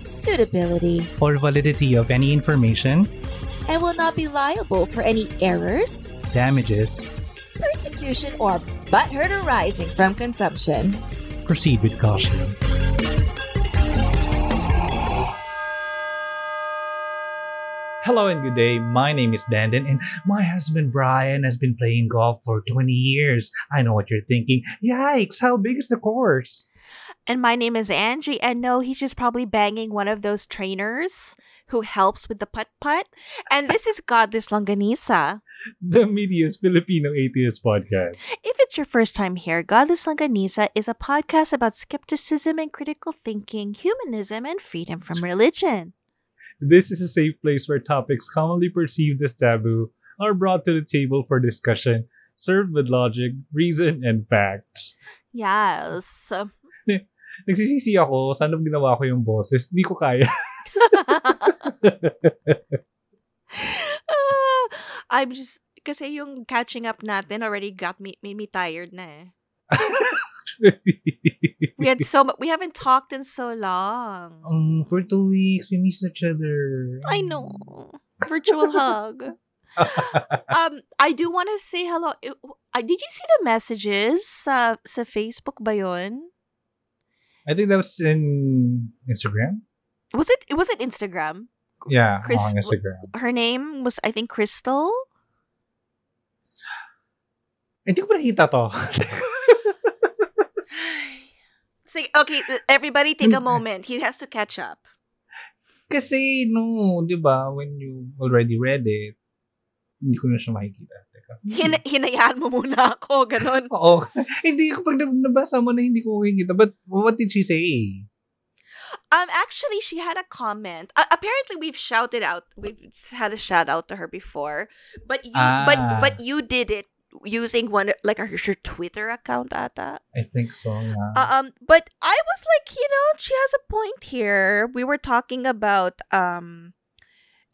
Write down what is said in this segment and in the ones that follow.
suitability, or validity of any information, and will not be liable for any errors, damages, persecution, or butthurt arising from consumption. proceed with caution. Hello and good day. My name is Dandon, and my husband Brian has been playing golf for 20 years. I know what you're thinking. Yikes, how big is the course? And my name is Angie, and no, he's just probably banging one of those trainers who helps with the putt putt. And this is Godless Longganisa. The Media's Filipino Atheist Podcast. If it's your first time here, Godless Longganisa is a podcast about skepticism and critical thinking, humanism, and freedom from religion. This is a safe place where topics commonly perceived as taboo are brought to the table for discussion, served with logic, reason, and facts. Yes. Nagsisisi ako, sana ginawa ko yung boses. Hindi ko kaya. Ah, I'm just, kasi yung catching up natin already got me, made me tired na eh. We had so mu- we haven't talked in so long. um, for two weeks, we miss each other. I know. Virtual hug. Um, I do want to say hello. Did you see the messages sa sa Facebook ba yun? I think that was in Instagram. Was it was it Instagram? Yeah, Chris- on Instagram. Her name was I think Crystal. Hindi ko nakita to. Say okay, everybody take a hmm. moment. He has to catch up. Kasi, no, di ba, when you already read it, hindi ko na siya makikita. Teka. Hin- hinayaan mo muna ako, ganun. Oo. hindi ko pag nabasa mo na hindi ko makikita. But what did she say? Um, actually, she had a comment. Uh, apparently, we've shouted out. We've had a shout out to her before, but you, but Ah. but you did it using one like her, her Twitter account, ata. I think so, yeah. Uh, um, but I was like, you know, she has a point here. We were talking about um,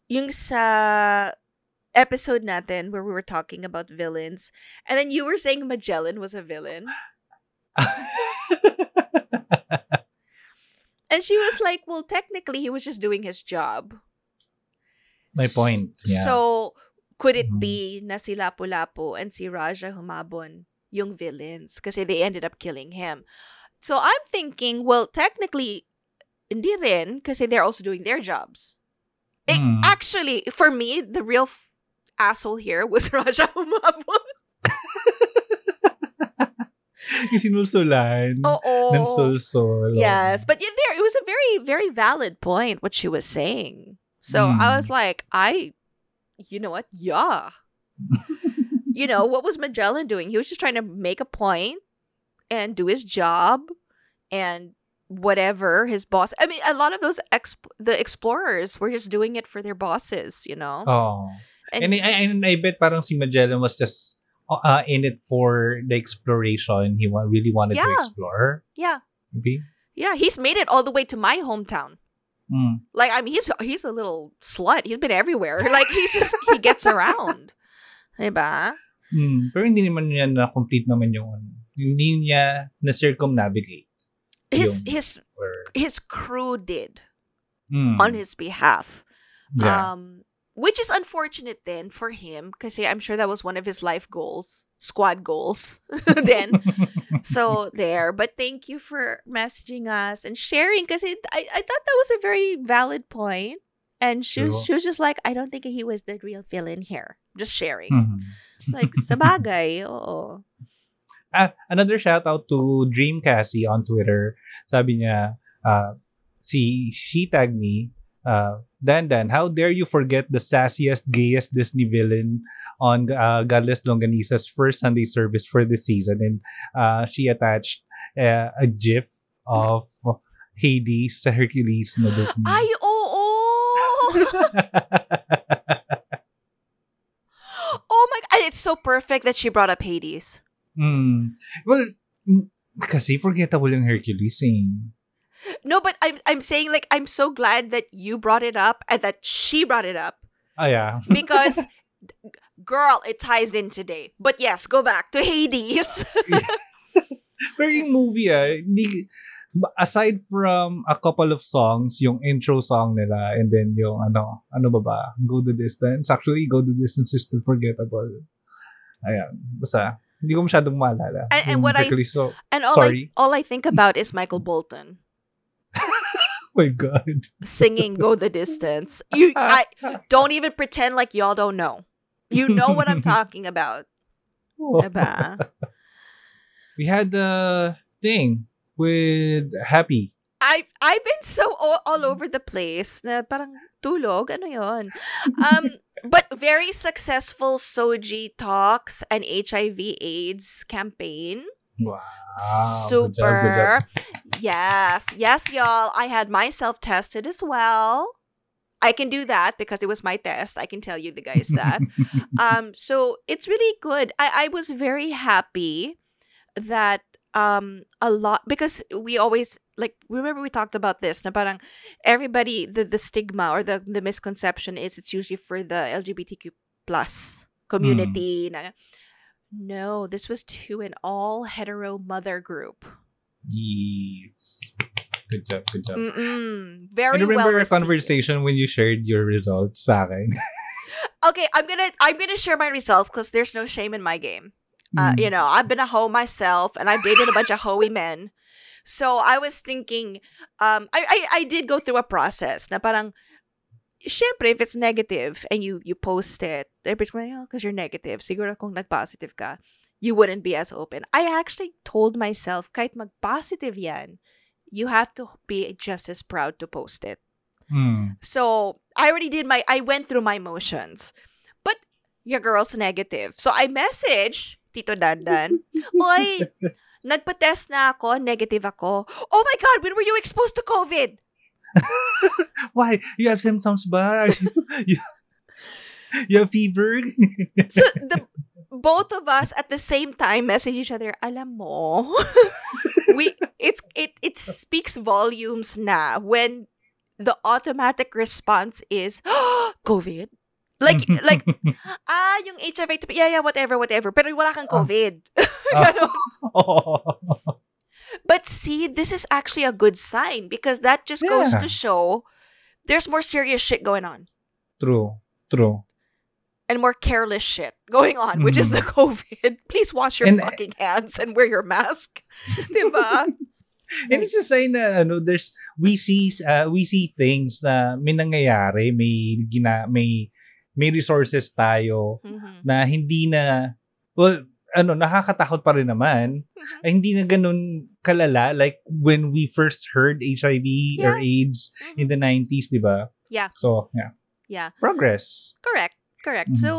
yung sa episode natin where we were talking about villains, and then you were saying Magellan was a villain. And she was like, well, technically, he was just doing his job. My point, yeah. So, could it Mhm. be na si Lapu-Lapu and si Raja Humabon yung villains? Kasi they ended up killing him. So, I'm thinking, well, technically, hindi rin kasi they're also doing their jobs. Eh, Hmm. Actually, for me, the real f- asshole here was Raja Humabon. Yung sinulsulan. Oo. Ng sulsol. Yes, but yeah, there it was a very very valid point what she was saying. So I hmm. was like, I, you know what? Yeah. you know what was Magellan doing? He was just trying to make a point and do his job, and whatever his boss. I mean, a lot of those exp- the explorers were just doing it for their bosses. You know. Oh. And- And, I, and I bet parang si Magellan was just uh, in it for the exploration. He really wanted to Yeah. explore. Yeah, Maybe. yeah. He's made it all the way to my hometown. Mm. Like I mean, he's he's a little slut. He's been everywhere. Like he's just he gets around. Diba? Mm. Pero hindi naman niya na-complete naman yung ano. Hindi niya na-circumnavigate. His Yung- his Or, his crew did mm. on his behalf. Yeah. Um which is unfortunate then for him because I'm sure that was one of his life goals, squad goals. then so there. But thank you for messaging us and sharing because I, I thought that was a very valid point. And she was, she was just like, I don't think he was the real villain here. Just sharing. Mhm. Like, sabagay, oo. Ah, another shout out to Dream Cassie on Twitter. Sabi niya, uh, si she tagged me, uh, Dan Dan, how dare you forget the sassiest, gayest Disney villain on uh, Godless Longganisa's first Sunday service for this season? And uh, she attached uh, a GIF of Hades sa Hercules na Disney. Ay, oo! oh my god. And it's so perfect that she brought up Hades. Mm. Well, kasi forgettable yung Hercules eh. No, but I'm I'm saying like I'm so glad that you brought it up and that she brought it up Ah, yeah. because girl, it ties in today. But yes, go back to Hades. Pero yung movie ah, hindi, aside from a couple of songs, yung intro song nila, and then yung ano, ano ba ba? Go the Distance. Actually, Go the Distance is still forgettable. Ayan. Basta, hindi ko masyadong maalala. And- and what I- so, and all Sorry. I all I think about is Michael Bolton oh my God. singing "Go the Distance." You, I don't even pretend like y'all don't know. You know what I'm talking about, diba? We had the thing with Happy. I've I've been so all, all over the place na parang tulog ano yon. Um but very successful Soji talks and HIV AIDS campaign. Wow. Good Super. job, good job. Yes. Yes, y'all. I had myself tested as well. I can do that because it was my test. I can tell you the guys that. um so it's really good. I I was very happy that um a lot because we always like remember we talked about this na parang everybody the the stigma or the the misconception is it's usually for the LGBTQ plus community na no this was to an all hetero mother group yes. Good job, good job. Mm-mm. Very well remember a received. conversation when you shared your results sa akin. okay i'm gonna i'm gonna share my results because there's no shame in my game Uh, Mm. you know, I've been a hoe myself, and I've dated a bunch of hoey men. So I was thinking, um, I, I I did go through a process na parang, syempre, if it's negative and you you post it, everybody's going, oh, because you're negative. Siguro kung nag-positive ka, you wouldn't be as open. I actually told myself, kahit mag-positive yan, you have to be just as proud to post it. Mm. So I already did my I went through my motions. But your girl's negative. So I message Tito Dandan. Oy, nagpa-test na ako, negative ako. Oh my God, when were you exposed to COVID? Why? You have symptoms ba? You, you have fever? So the both of us at the same time message each other, alam mo, we it's it it speaks volumes na when the automatic response is COVID. Like like ah, yung HIV, yeah, yeah, whatever, whatever. Pero wala kang Ah. COVID. Ah. Ganon. But see, this is actually a good sign because that just goes Yeah. to show there's more serious shit going on True. True. and more careless shit going on, which is the COVID. Please wash your Mm-hmm. And- fucking hands and wear your mask. diba? And it's a sign na ano, there's we see uh, we see things na may nangyayari, may gina may may resources tayo Mhm. na hindi na well ano nakakatakot pa rin naman ay hindi na ganun kalala like when we first heard HIV or Yeah. AIDS in the 90s, 'di ba? Yeah. So, yeah. Yeah. Progress. Correct. Correct. Mhm. So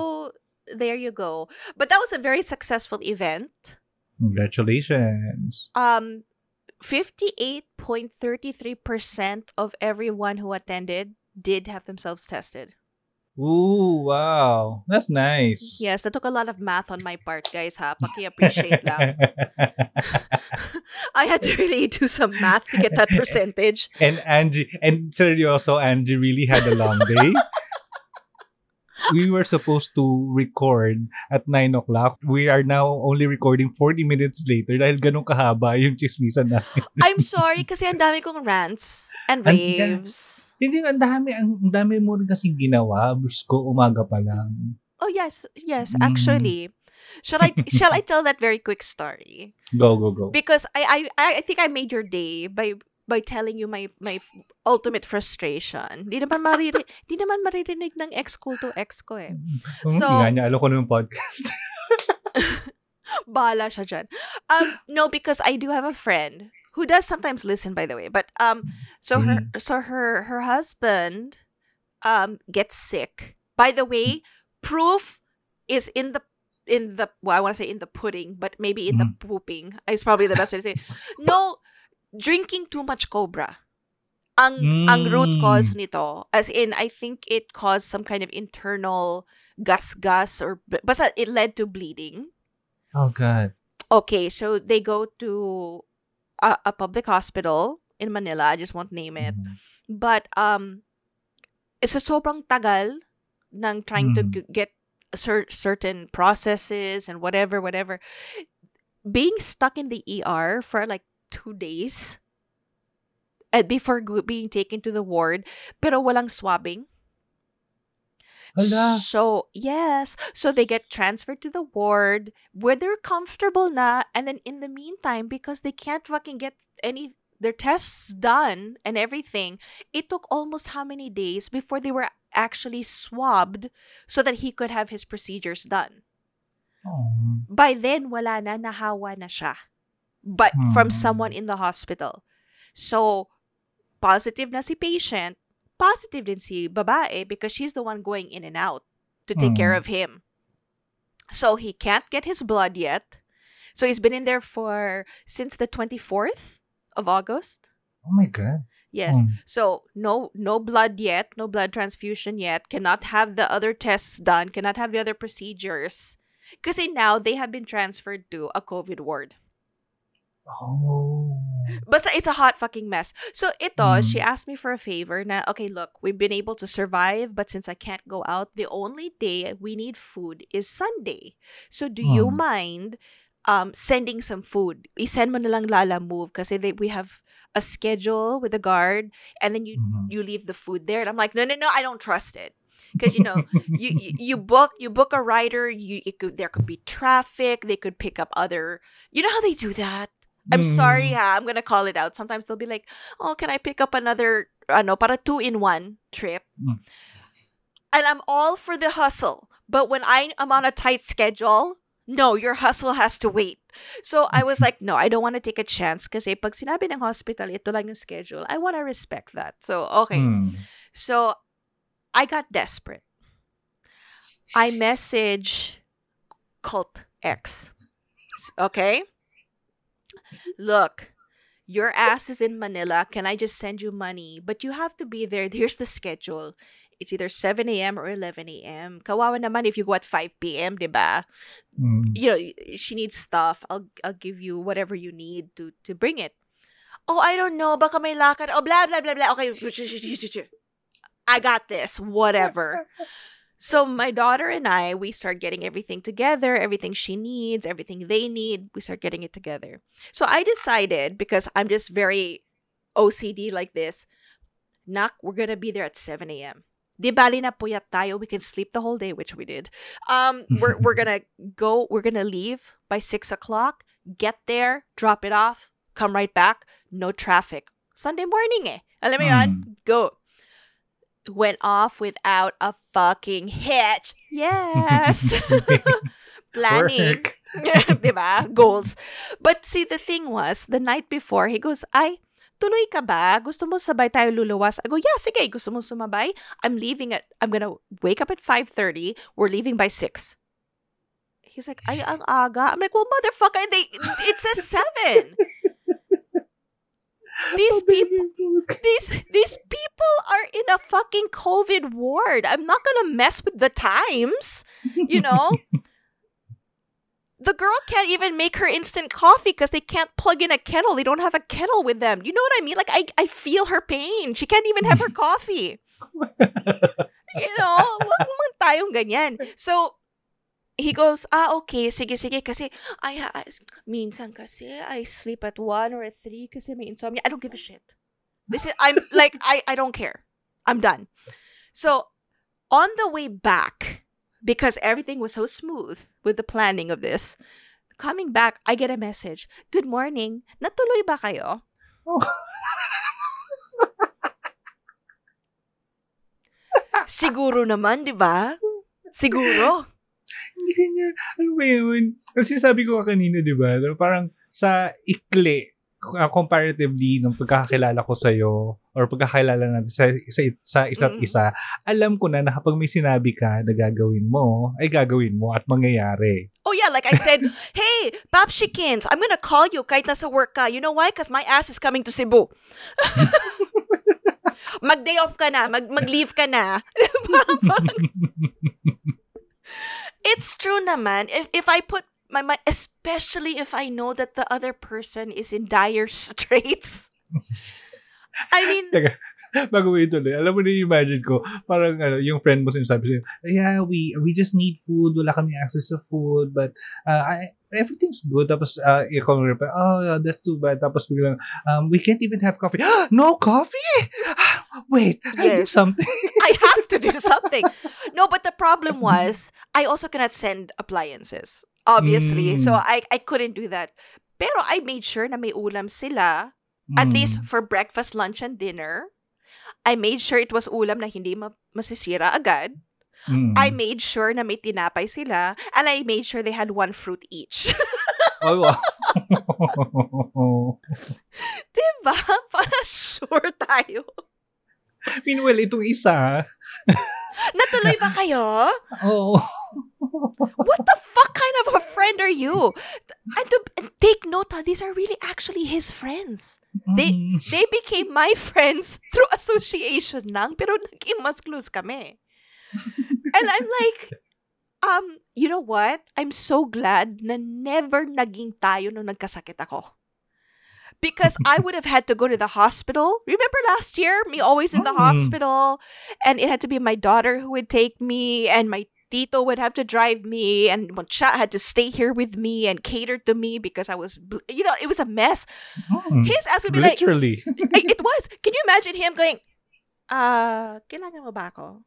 there you go. But that was a very successful event. Congratulations. Um 58.33% of everyone who attended did have themselves tested. Ooh, wow. That's nice. Yes, that took a lot of math on my part, guys, ha? Paki-appreciate lang. I had to really do some math to get that percentage. and Angie, and also Angie really had a long day. We were supposed to record at 9 o'clock. We are now only recording 40 minutes later dahil ganun kahaba yung chismisan namin. I'm sorry kasi ang dami kong rants and raves. Hindi, ang dami, ang ang dami mo rin kasing ginawa. Diyos ko, umaga pa lang. Oh yes, yes, Mm. actually. Shall I shall I tell that very quick story? Go, go, go. Because I I I think I made your day by by telling you my my ultimate frustration. Di naman maririnig, di naman maririnig ng ex ko to ex ko eh. So, so- nga niya, alam ko yung podcast. Bala siya dyan. Um, no, because I do have a friend who does sometimes listen, by the way. But um, so her so her her husband um gets sick. By the way, proof is in the in the well, I want to say in the pudding, but maybe in the pooping is probably the best way to say. It. No, drinking too much cobra. Ang ang root Mm. cause nito, as in I think it caused some kind of internal gas-gas or basta it led to bleeding. Oh God. Okay, so they go to a, a public hospital in Manila. I just won't name it. Mm. But um it's a sobrang tagal ng trying to Mm. g- get cer- certain processes and whatever whatever. Being stuck in the ER for like 2 days and before being taken to the ward pero walang swabbing. Hala. So, yes. So they get transferred to the ward where they're comfortable na. And then in the meantime, because they can't fucking get any their tests done and everything, it took almost how many days before they were actually swabbed so that he could have his procedures done. Oh. By then, wala na, nahawa na siya. But from Hmm. someone in the hospital. So, positive na si patient, positive din si babae because she's the one going in and out to take care Hmm. of him. So, he can't get his blood yet. So, he's been in there for since the 24th of August. Oh my God. Yes. Hmm. So no no blood yet, no blood transfusion yet, cannot have the other tests done, cannot have the other procedures. Because now they have been transferred to a COVID ward. Oh. Basta it's a hot fucking mess. So ito, Mm. she asked me for a favor na, okay, look, we've been able to survive, but since I can't go out, the only day we need food is Sunday. So do you Mm. mind um, sending some food? I-send mo na lang Lalamove kasi they, we have a schedule with the guard and then you Mhm. you leave the food there. And I'm like, no, no, no, I don't trust it. Because you know, you, you you book you book a rider. You it could there could be traffic. They could pick up other. You know how they do that. I'm sorry, Mm. ha. I'm gonna call it out. Sometimes they'll be like, "Oh, can I pick up another? Ano, para two in one trip?" Mm. And I'm all for the hustle, but when I am on a tight schedule, no, your hustle has to wait. So I was like, no, I don't want to take a chance kasi pag sinabi ng hospital, ito lang yung schedule, I want to respect that. So, okay. Hmm. So, I got desperate. I message Cult X. Okay? Look, your ass is in Manila. Can I just send you money? But you have to be there. Here's the schedule. It's either 7 a.m. or 11 a.m. Kawawa naman if you go at 5 p.m., diba? Hmm. you know she needs stuff i'll i'll give you whatever you need to to bring it oh i don't know baka may lakad oh blah blah blah blah okay i got this whatever so my daughter and i we start getting everything together everything she needs everything they need we start getting it together so i decided because i'm just very ocd like this nak we're gonna be there at 7 a.m Di bali na puyat tayo. We can sleep the whole day, which we did. Um, we're we're gonna go. We're gonna leave by six o'clock. Get there, drop it off, come right back. No traffic. Sunday morning, eh. Alam mo yun? Go. Went off without a fucking hitch. Yes. Planning. Diba? Goals. But see, the thing was, the night before, he goes, ay, tuloy ka ba? Gusto mo sabay tayo luluwas? I go, yeah, sige. Gusto mo sumabay? I'm leaving at, I'm gonna wake up at 5.30. We're leaving by 6. He's like, ay, ang aga. I'm like, well, motherfucker, they, it says 7. These people, these these people in a fucking COVID ward. I'm not gonna mess with the times, you know. the girl can't even make her instant coffee because they can't plug in a kettle. They don't have a kettle with them. You know what I mean? Like I, I feel her pain. She can't even have her coffee. you know, wag naman tayong ganyan. So he goes, ah, okay, sige, sige, kasi, I, I, minsan kasi, I sleep at 1 or at 3 kasi may insomnia. I don't give a shit. This is, I'm, like, I, I don't care. I'm done. So, on the way back, because everything was so smooth with the planning of this, coming back, I get a message. Good morning. Natuloy ba kayo? Oh. Siguro naman, di ba? Siguro. Hindi kanya, ano ba yun? Kasi sinasabi ko kanina, di ba? Parang sa ikli, uh, comparatively nung pagkakakilala ko sa'yo or pagkakilala natin sa, sa, sa isa't Mm. isa, alam ko na na kapag may sinabi ka na gagawin mo, ay gagawin mo at mangyayari. Oh yeah, like I said, hey, Papshikins, I'm gonna call you kahit nasa work ka. You know why? Because my ass is coming to Cebu. Mag-day off ka na. Mag- mag-leave ka na. it's true naman. If, if I put my mind, especially if I know that the other person is in dire straits. I mean, bago mo ituloy, alam mo na yung imagine ko, parang ano, yung friend mo sinasabi sa'yo, yeah, we we just need food, wala kami access to food, but uh, I, everything's good. Tapos, uh, ikaw mo reply, oh, yeah, that's too bad. Tapos biglang, um, we can't even have coffee. no coffee? Wait, I did Yes. something. I have to do something. No, but the problem was, I also cannot send appliances, obviously. Mm. So I, I couldn't do that. Pero I made sure na may ulam sila, at Mm. least for breakfast, lunch, and dinner. I made sure it was ulam na hindi ma- masisira agad. Mm. I made sure na may tinapay sila, and I made sure they had one fruit each. Oh, wow. diba? Para sure tayo. Meanwhile, itong isa, Natuloy ba kayo? oh, What the fuck kind of a friend are you? And, to, and take note, these are really actually his friends. They Mm. they became my friends through association lang, pero naging mas close kami. And I'm like, um, you know what? I'm so glad na never naging tayo nung nagkasakit ako. Because I would have had to go to the hospital. Remember last year? Me always in the Mm. hospital. And it had to be my daughter who would take me, and my Tito would have to drive me, and Moncha had to stay here with me and cater to me because I was, you know, it was a mess. Mm. His ass would be like, Literally. it, was. Can you imagine him going, ah, kailangan mo ba ako?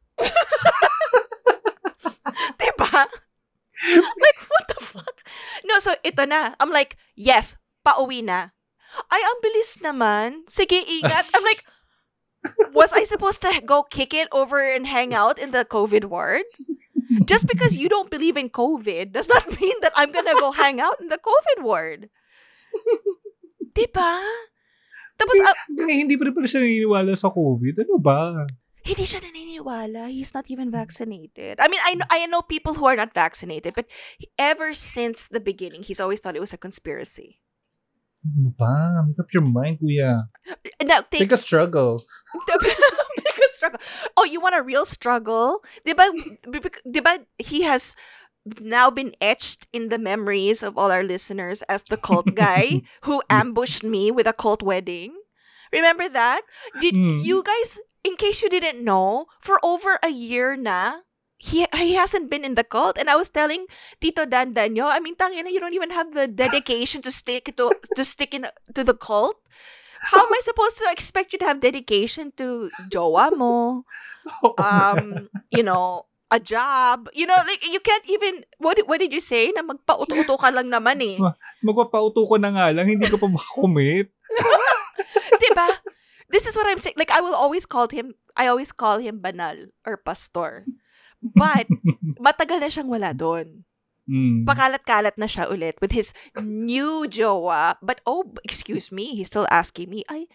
diba? like, what the fuck? No, so ito na. I'm like, yes, pauwi na. Ay, ang bilis naman. Sige, ingat. I'm like, was I supposed to go kick it over and hang out in the COVID ward? Just because you don't believe in COVID does not mean that I'm gonna go hang out in the COVID ward. Diba? Tapos, ah, Ngay, hindi pa rin pala siya naniniwala sa COVID. Ano ba? hindi siya naniniwala. He's not even vaccinated. I mean, I know, I know people who are not vaccinated, but ever since the beginning, he's always thought it was a conspiracy. Ano ba? Make up your mind, kuya. Now, think, Take a struggle. Struggle. Oh, you want a real struggle? Diba, diba he has now been etched in the memories of all our listeners as the cult guy who ambushed me with a cult wedding. Remember that? Did Mm. you guys, in case you didn't know, for over a year na, he he hasn't been in the cult and I was telling Tito Dan Danyo, I mean tangina you don't even have the dedication to stick to to stick in to the cult. How am I supposed to expect you to have dedication to jowa mo? Um, you know, a job. You know, like you can't even what what did you say? Na magpauto-uto ka lang naman eh. Magpapauto ko na nga lang, hindi ko pa makomit. diba? This is what I'm saying. Like I will always call him I always call him banal or pastor. But matagal na siyang wala doon. Mm. Pakalat-kalat na siya ulit with his new jowa. But oh, excuse me, he's still asking me, ay,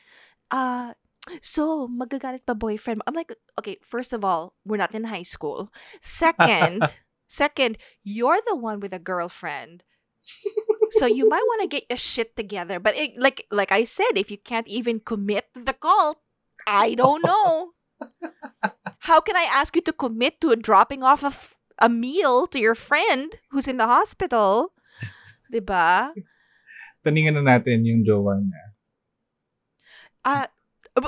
uh, so, magagalit pa boyfriend? I'm like, okay, first of all, we're not in high school. Second, second, you're the one with a girlfriend. so you might want to get your shit together. But it, like like I said, if you can't even commit to the cult, I don't know. How can I ask you to commit to dropping off of a meal to your friend who's in the hospital? Diba? Taningan na natin yung jowa niya. Uh,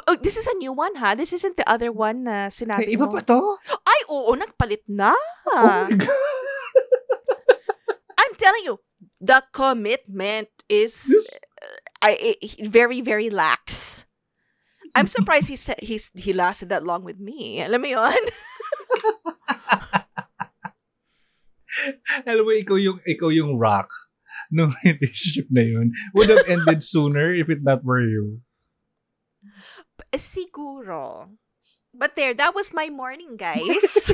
oh, this is a new one, ha? This isn't the other one na sinabi Ay, iba mo. pa to? Ay, oo, nagpalit na. Oh. I'm telling you, the commitment is This- I, I- very, very lax. I'm surprised he said he's he lasted that long with me. Alam mo yun? Alam mo, ikaw yung, ikaw yung rock nung relationship na yun. Would have ended sooner if it not for you. Siguro. But there, that was my morning, guys.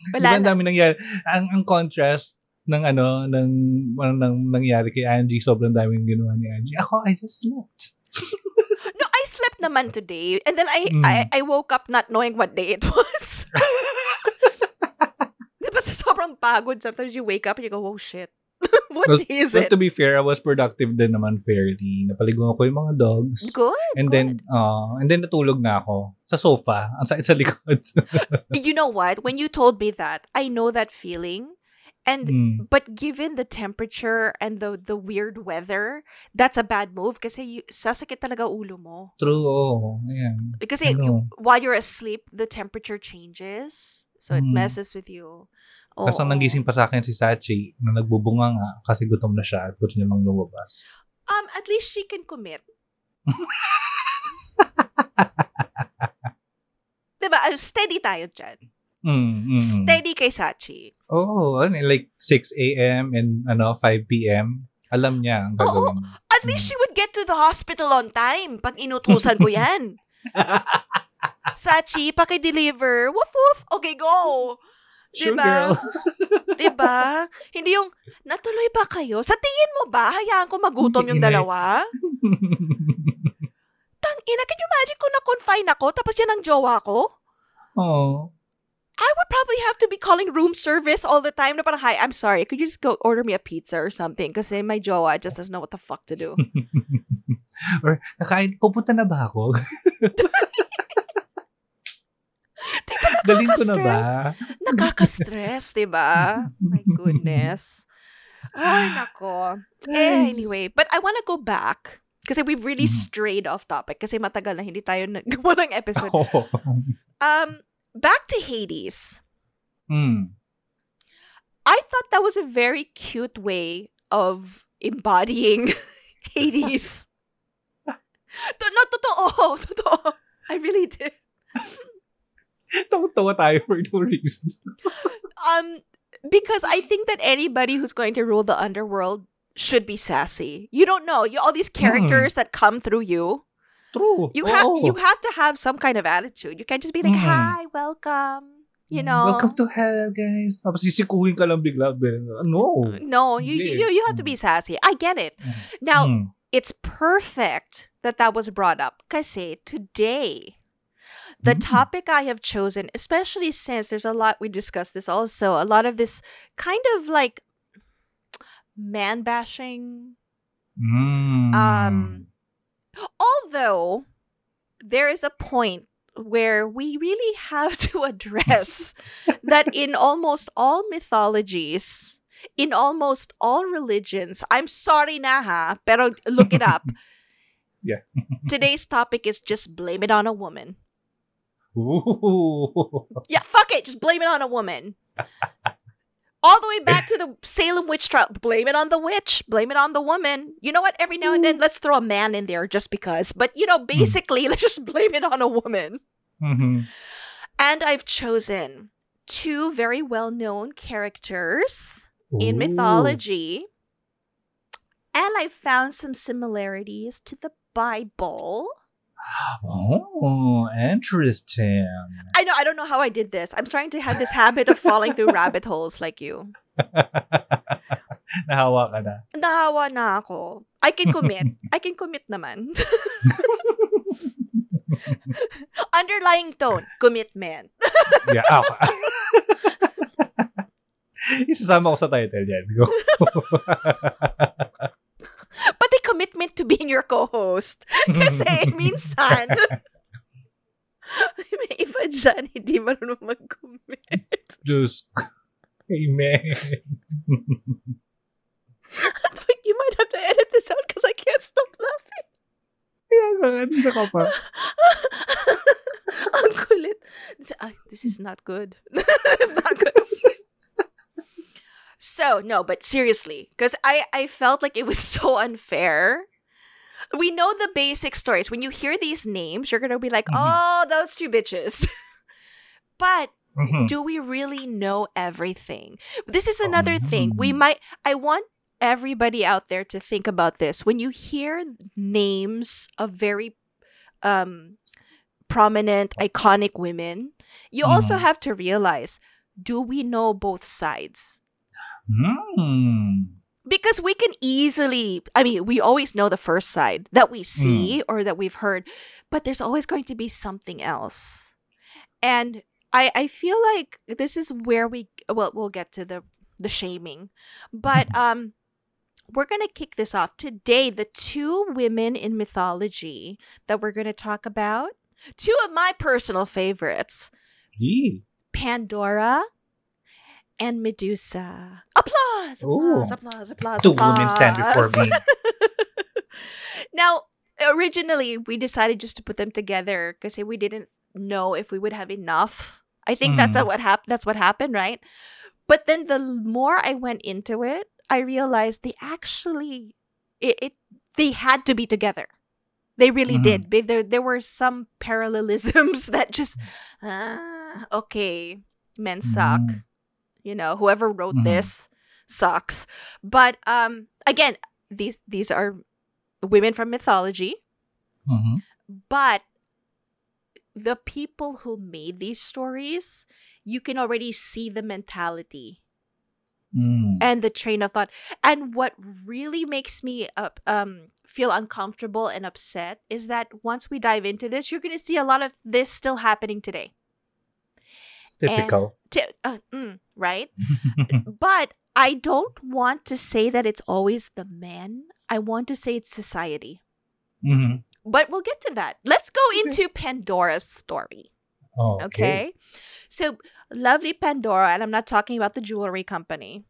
Diba Wala ang na. dami nangyari. Ang, ang contrast ng ano, ng, ng, ng nangyari kay Angie, sobrang daming ginawa ni Angie. Ako, I just slept. No, I slept naman today. And then I, Mm. I, I woke up not knowing what day it was. Di ba sa sobrang pagod, sometimes you wake up and you go, oh shit. what Well, is well, it? to be fair, I was productive din naman fairly. Napaligo ko yung mga dogs. Good. And then, uh, and then natulog na ako sa sofa, ang sakit sa likod. you know what? When you told me that, I know that feeling. And Hmm. but given the temperature and the the weird weather, that's a bad move kasi you, sasakit talaga ulo mo. True, oh. Ayan. Because Ano? while you're asleep, the temperature changes. So it Mm. messes with you. Tapos ang nagising pa sa akin si Sachi na nagbubunga nga kasi gutom na siya at gusto niya mang lumabas. Um, at least she can commit. diba? Uh, Steady tayo dyan. Mm, mm. Steady kay Sachi. Oh, ano, like 6 a.m. and ano 5 p.m. Alam niya ang gagawin. niya. At least she would get to the hospital on time pag inutusan ko yan. Sachi, paki-deliver. Woof woof. Okay, go. Sure, Diba? girl. Diba? Hindi yung, natuloy ba kayo? Sa tingin mo ba, hayaan ko magutom yung dalawa? Tang ina, can you imagine kung na-confine ako tapos yan ang jowa ko? oh. I would probably have to be calling room service all the time na parang, hi, I'm sorry, could you just go order me a pizza or something? Kasi my jowa just doesn't know what the fuck to do. Or, nakain, pupunta na ba ako? Di ba ko na ba? nakaka-stress? Nakaka-stress, ba? My goodness. Ay, nako. Anyway, but I want to go back kasi we've really Mhm. strayed off topic kasi matagal na hindi tayo nagawa ng episode. Oh. Um, back to Hades. Mm. I thought that was a very cute way of embodying Hades. To- no, totoo. Totoo. I really did. Tawa-tawa tayo for no reason. Um, because I think that anybody who's going to rule the underworld should be sassy. You don't know. You all these characters that come through you. True. You have Oo. you have to have some kind of attitude. You can't just be like, Mm. "Hi, welcome." You know. Welcome to hell, guys. Tapos sisikuhin ka lang bigla. No. No, you, you you have to be sassy. I get it. Now, Mm. it's perfect that that was brought up kasi today the Mm. topic I have chosen, especially since there's a lot we discussed this also, a lot of this kind of like man bashing. Mm. Um although there is a point where we really have to address that in almost all mythologies, in almost all religions, I'm sorry na ha, pero look it up. Yeah. Today's topic is just blame it on a woman. Ooh. Yeah, fuck it, just blame it on a woman. All the way back to the Salem witch trial. Blame it on the witch. Blame it on the woman. You know what? Every now and then, let's throw a man in there just because. But, you know, basically, let's just blame it on a woman. Mhm. And I've chosen two very well known characters in mythology. And I found some similarities to the Bible. Oh, interesting. I know, I don't know how I did this. I'm trying to have this habit of falling through rabbit holes like you. Nahawa ka na. Nahawa na ako. I can commit. I can commit naman. Underlying tone, commitment. yeah, oh. ako. Isasama ko sa title yan. Go. Commitment to being your co-host. Kasi minsan, may iba dyan, hindi marunong mag-commit. Just, amen. Like, you might have to edit this out because I can't stop laughing. Kaya nga, nandito ka pa. Ang kulit. This, this is not good. it's not good. So, no, but seriously, because I, I felt like it was so unfair. We know the basic stories. When you hear these names, you're going to be like, Mhm. oh, those two bitches. but Mhm. do we really know everything? This is another thing. We Mm. might, I want everybody out there to think about this. When you hear names of very um, prominent, iconic women, you also Mhm. have to realize do we know both sides? Hmm. Because we can easily, I mean, we always know the first side that we see or that we've heard, but there's always going to be something else. And I, I feel like this is where we well we'll get to the the shaming. But um we're going to kick this off today. The two women in mythology that we're going to talk about, two of my personal favorites Gee. Pandora and Medusa. Applause! Ooh. Applause! Applause! Applause! Two women stand before me. now, originally, we decided just to put them together because we didn't know if we would have enough. I think that's Mm. what happened. That's what happened, right? But then the more I went into it, I realized they actually it, it they had to be together. They really Mhm. did. There there were some parallelisms that just ah, okay, men suck. Mm. You know, whoever wrote Mhm. this sucks. But um again, these these are women from mythology, Mhm. but the people who made these stories, you can already see the mentality Mm. and the train of thought. And what really makes me up um feel uncomfortable and upset is that once we dive into this, you're going to see a lot of this still happening today. Typical. Ti- uh, mm, right? But I don't want to say that it's always the men. I want to say it's society. Mhm. But we'll get to that. Let's go Okay. into Pandora's story. Oh, Okay. So, lovely Pandora, and I'm not talking about the jewelry company.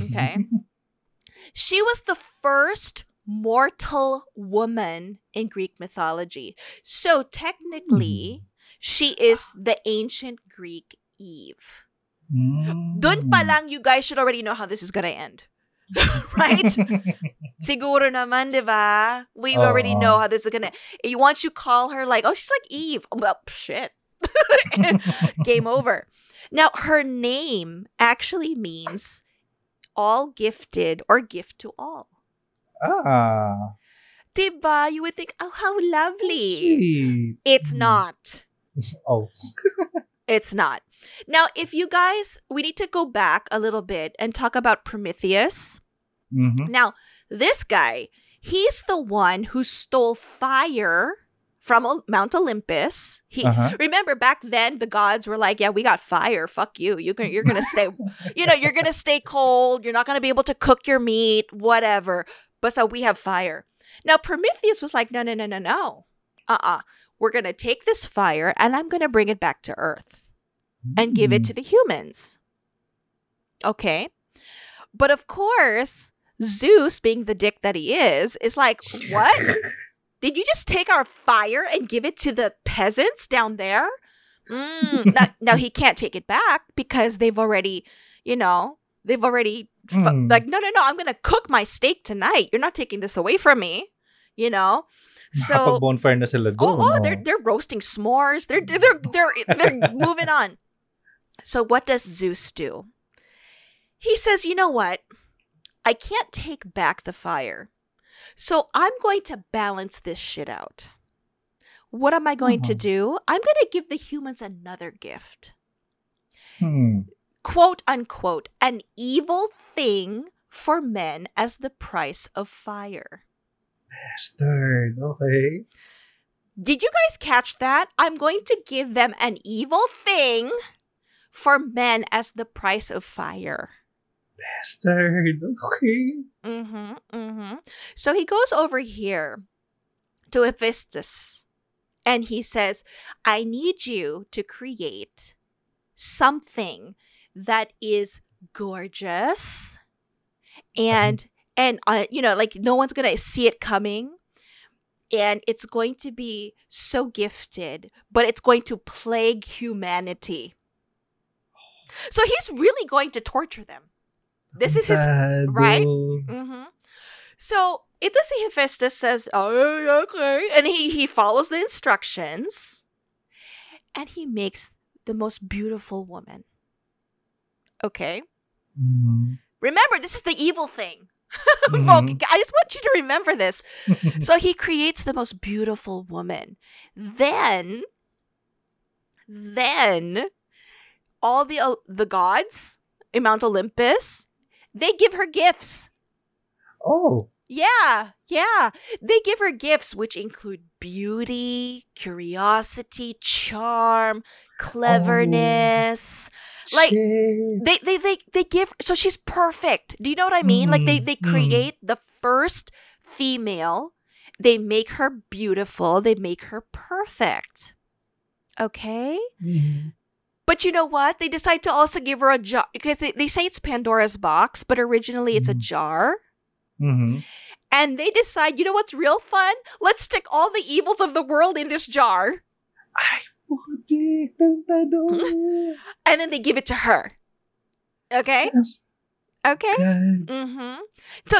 Okay. she was the first mortal woman in Greek mythology. So, technically, she is the ancient Greek Eve. Mm. Dun pa lang, you guys should already know how this is gonna end. right? Siguro naman, di ba? We already know how this is gonna. eh, Once you call her like, oh, she's like Eve. Well, shit. Game over. Now, her name actually means all gifted or gift to all. ah. Diba? You would think, oh, how lovely. Sweet. It's Mm. not. Oh. It's not. Now, if you guys, we need to go back a little bit and talk about Prometheus. Mhm. Now, this guy, he's the one who stole fire from Mount Olympus. He Uh-huh. remember back then the gods were like, "Yeah, we got fire. Fuck you. You can, you're gonna stay. you know, you're gonna stay cold. You're not gonna be able to cook your meat. Whatever. But so we have fire." Now Prometheus was like, "No, no, no, no, no. Uh-uh. We're gonna take this fire and I'm gonna bring it back to Earth." and give it to the humans. Okay. But of course, Zeus, being the dick that he is, is like, what? Did you just take our fire and give it to the peasants down there? Mm. now, now he can't take it back because they've already, you know, they've already Mm. like, no, no, no, I'm gonna cook my steak tonight. You're not taking this away from me, you know. So bonfire na sila Oh, doon. oh, they're they're roasting s'mores. They're they're they're they're moving on. So what does Zeus do? He says, "You know what? I can't take back the fire. So I'm going to balance this shit out. What am I going to Mhm. do? I'm going to give the humans another gift. Hmm. Quote unquote, an evil thing for men as the price of fire." Bastard. Okay. Did you guys catch that? I'm going to give them an evil thing for men as the price of fire. Bastard. Okay. Mm-hmm. Mm-hmm. So he goes over here to Hephaestus and he says, I need you to create something that is gorgeous and and uh, you know like no one's gonna see it coming and it's going to be so gifted but it's going to plague humanity so he's really going to torture them this is his right? Mm-hmm. So ito si Hephaestus says, "Oh, okay," and he he follows the instructions, and he makes the most beautiful woman. Okay, Mhm. remember this is the evil thing. Mhm. Okay, I just want you to remember this. so he creates the most beautiful woman. Then, then, all the uh, the gods in Mount Olympus, they give her gifts. Oh. Yeah, yeah. They give her gifts which include beauty, curiosity, charm, cleverness. Like they, they they they give so she's perfect. Do you know what I mean? Like they they mm. create the first female. They make her beautiful. They make her perfect. Okay? Mhm. But you know what? They decide to also give her a jar because they, they say it's Pandora's box, but originally it's a Mhm. jar. Mhm. And they decide, you know what's real fun? Let's stick all the evils of the world in this jar. Ay, tantado. And then they give it to her. Okay? Okay? God. Mm-hmm. So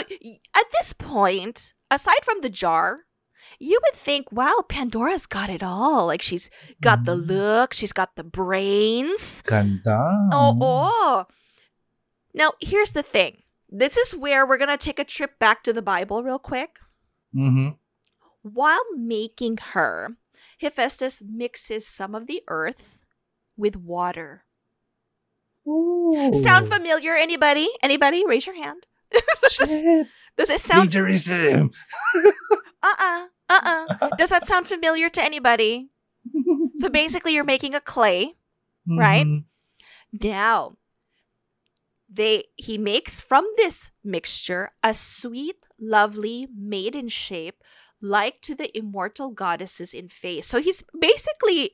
at this point, aside from the jar, you would think, wow, Pandora's got it all. Like she's got the Mm. look, she's got the brains. Ganda. Oh, oh. Now, here's the thing. This is where we're going to take a trip back to the Bible real quick. Mhm. While making her, Hephaestus mixes some of the earth with water. Ooh. Sound familiar? Anybody? Anybody? Raise your hand. does, does it sound Plagiarism. uh-uh uh-uh does that sound familiar to anybody so basically you're making a clay Right? Mhm. now they he makes from this mixture a sweet lovely maiden shape like to the immortal goddesses in face so he's basically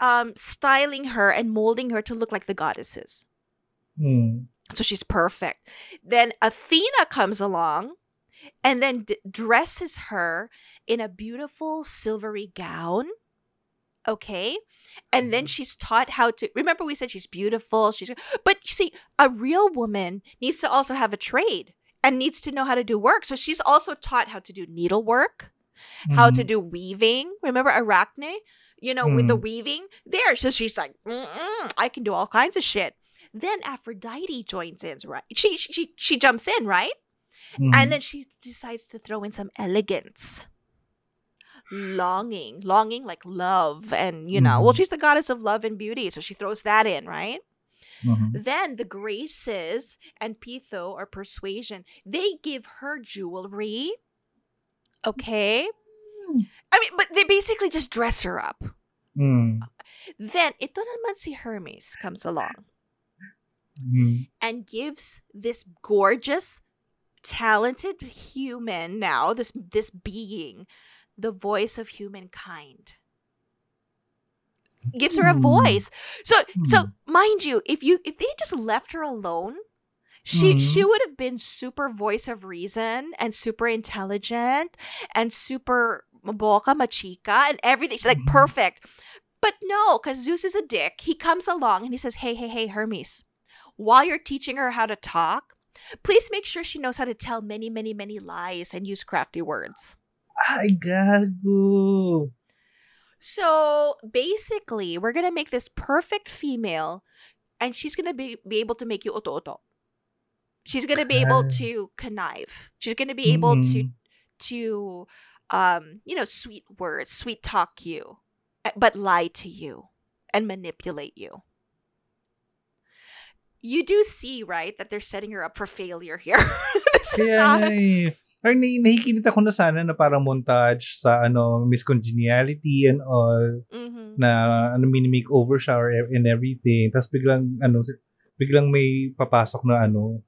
um styling her and molding her to look like the goddesses Mm. so she's perfect. Then Athena comes along and then d- dresses her in a beautiful silvery gown. Okay. And then she's taught how to remember we said she's beautiful, she's but you see, a real woman needs to also have a trade and needs to know how to do work. So she's also taught how to do needlework, how to Mhm. do weaving. Remember Arachne? You know, with the Mm. weaving there. So she's like, Mm-mm, I can do all kinds of shit. Then Aphrodite joins in, right? She she she jumps in, right? Mhm. And then she decides to throw in some elegance. Longing, longing like love, and you know, well, Mhm. she's the goddess of love and beauty, so she throws that in, right? Mhm. Then the Graces and Peitho or persuasion, they give her jewelry. Okay. I mean, but they basically just dress her up. Mm. Then ito naman si Hermes comes along Mm. and gives this gorgeous, talented human now, this this being, the voice of humankind. Gives her a Hmm. voice. So so Hmm. mind you, if you if they just left her alone, she Mhm. she would have been super voice of reason and super intelligent and super boca machika and everything. She's like Mhm. perfect. But no, because Zeus is a dick. He comes along and he says, Hey, hey, hey, Hermes, while you're teaching her how to talk, please make sure she knows how to tell many, many, many lies and use crafty words. Ay, gago. So basically, we're gonna make this perfect female, and she's gonna be, be able to make you oto-oto. She's gonna be able to connive. She's gonna be able to Mhm. to um you know sweet words, sweet talk you, uh, but lie to you and manipulate you. You do see, right, that they're setting her up for failure here. this is Kaya not nga eh. Or nahi- nahikinita ko na sana na parang montage sa ano, Miss Congeniality and all. Mhm. na ano mini makeover siya or and everything tapos biglang ano biglang may papasok na ano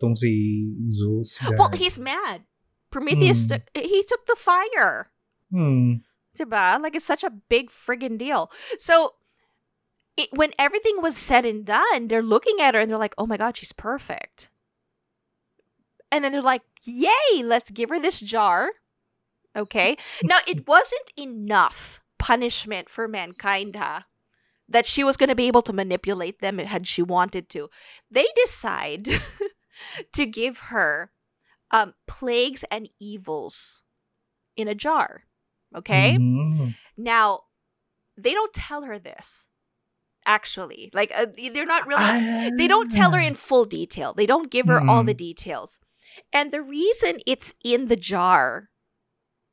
tong si Zeus Well, he's mad. Prometheus Hmm. took he took the fire. hmm Diba? Like it's such a big friggin' deal. So it, when everything was said and done, they're looking at her and they're like, "Oh my god, she's perfect." And then they're like, "Yay, let's give her this jar." Okay? now it wasn't enough punishment for mankind, huh? That she was going to be able to manipulate them had she wanted to. They decide to give her um, plagues and evils in a jar. Okay? Mhm. Now, they don't tell her this. Actually, like uh, they're not really. They don't tell her in full detail. They don't give her all the details. And the reason it's in the jar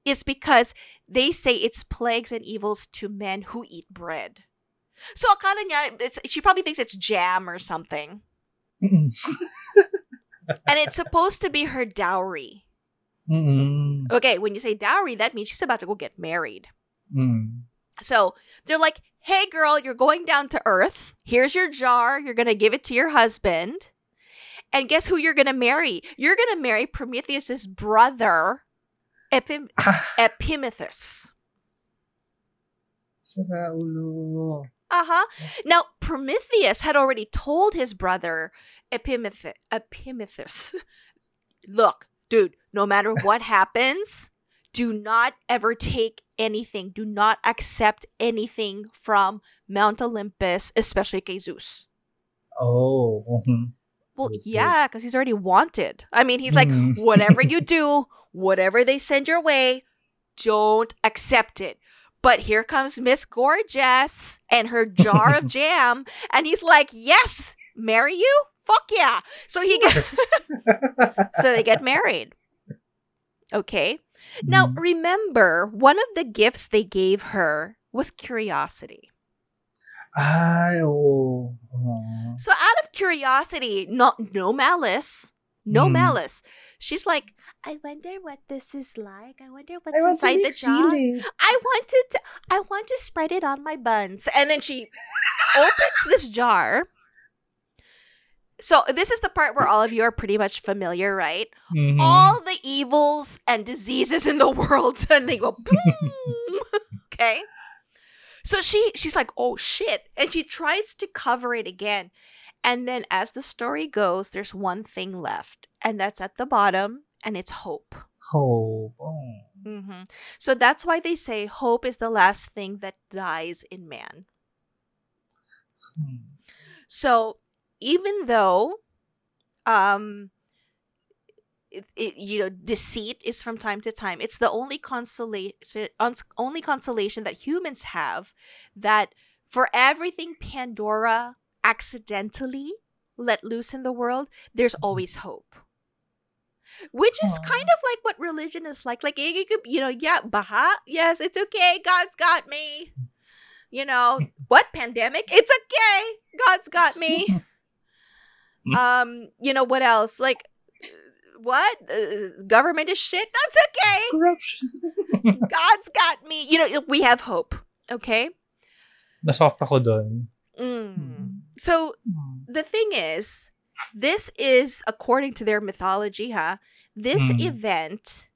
is because they say it's plagues and evils to men who eat bread. So akala niya, it's, she probably thinks it's jam or something. And it's supposed to be her dowry. Mm-mm. Okay, when you say dowry, that means she's about to go get married. Mm. So they're like, hey, girl, you're going down to Earth. Here's your jar. You're going to give it to your husband. And guess who you're going to marry? You're going to marry Prometheus's brother, Epim- Epimetheus. Ulo. Uh huh. Now, Prometheus had already told his brother, Epimetheus, Epimetheus look, dude, no matter what happens, do not ever take anything, do not accept anything from Mount Olympus, especially Zeus. Oh. mhm. Well, yeah, because he's already wanted. I mean, he's like, Mm. whatever you do, whatever they send your way, don't accept it. But here comes Miss Gorgeous and her jar of jam, and he's like, yes, marry you? Fuck yeah. So he get, so they get married. Okay. Now Mm. remember, one of the gifts they gave her was curiosity. Ay. Oo. So out of curiosity, not no malice, no Mm. malice. She's like, I wonder what this is like. I wonder what's I want inside the jar. sili. I want to, t- I want to spread it on my buns. And then she opens this jar. So this is the part where all of you are pretty much familiar, right? Mhm. All the evils and diseases in the world suddenly go boom. okay. So she she's like, oh shit. And she tries to cover it again. And then as the story goes, there's one thing left. And that's at the bottom, and it's hope. Hope. Oh. hmm So that's why they say hope is the last thing that dies in man. Hmm. So even though, um, it, it, you know, deceit is from time to time, it's the only consolation, only consolation that humans have that for everything Pandora accidentally let loose in the world, there's always hope. Which is kind of like what religion is like. Like, you know, yeah, baha, yes, it's okay. God's got me. You know, what pandemic? It's okay. God's got me. um, you know what else? Like, what? Uh, government is shit. That's okay. Corruption. God's got me. You know, we have hope. Okay. Nasoft ako dun. Mm. So Hmm. the thing is, this is according to their mythology, huh? This Mm. event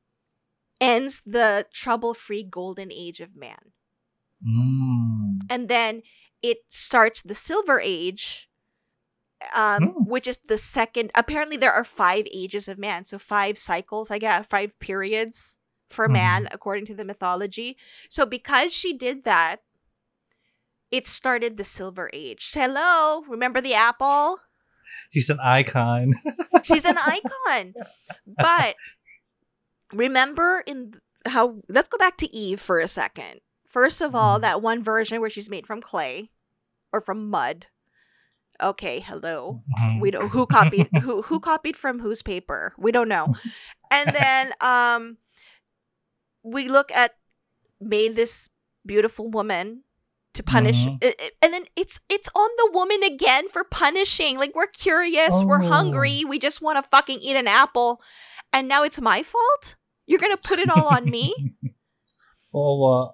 ends the trouble-free golden age of man. Mm. and then it starts the silver age um Hmm. which is the second apparently there are five ages of man so five cycles i guess five periods for Mhm. man according to the mythology so because she did that it started the silver age. Hello remember the apple? She's an icon. she's an icon. But remember in how let's go back to eve for a second. First of all Mhm. that one version where she's made from clay or from mud. Okay hello. Mhm. we don't who copied who who copied from whose paper? We don't know. And then um we look at made this beautiful woman to punish Mhm. i- i- and then it's it's on the woman again for punishing like we're curious we're Oh. hungry we just want to fucking eat an apple and now it's my fault you're gonna put it all on me Oo, uh,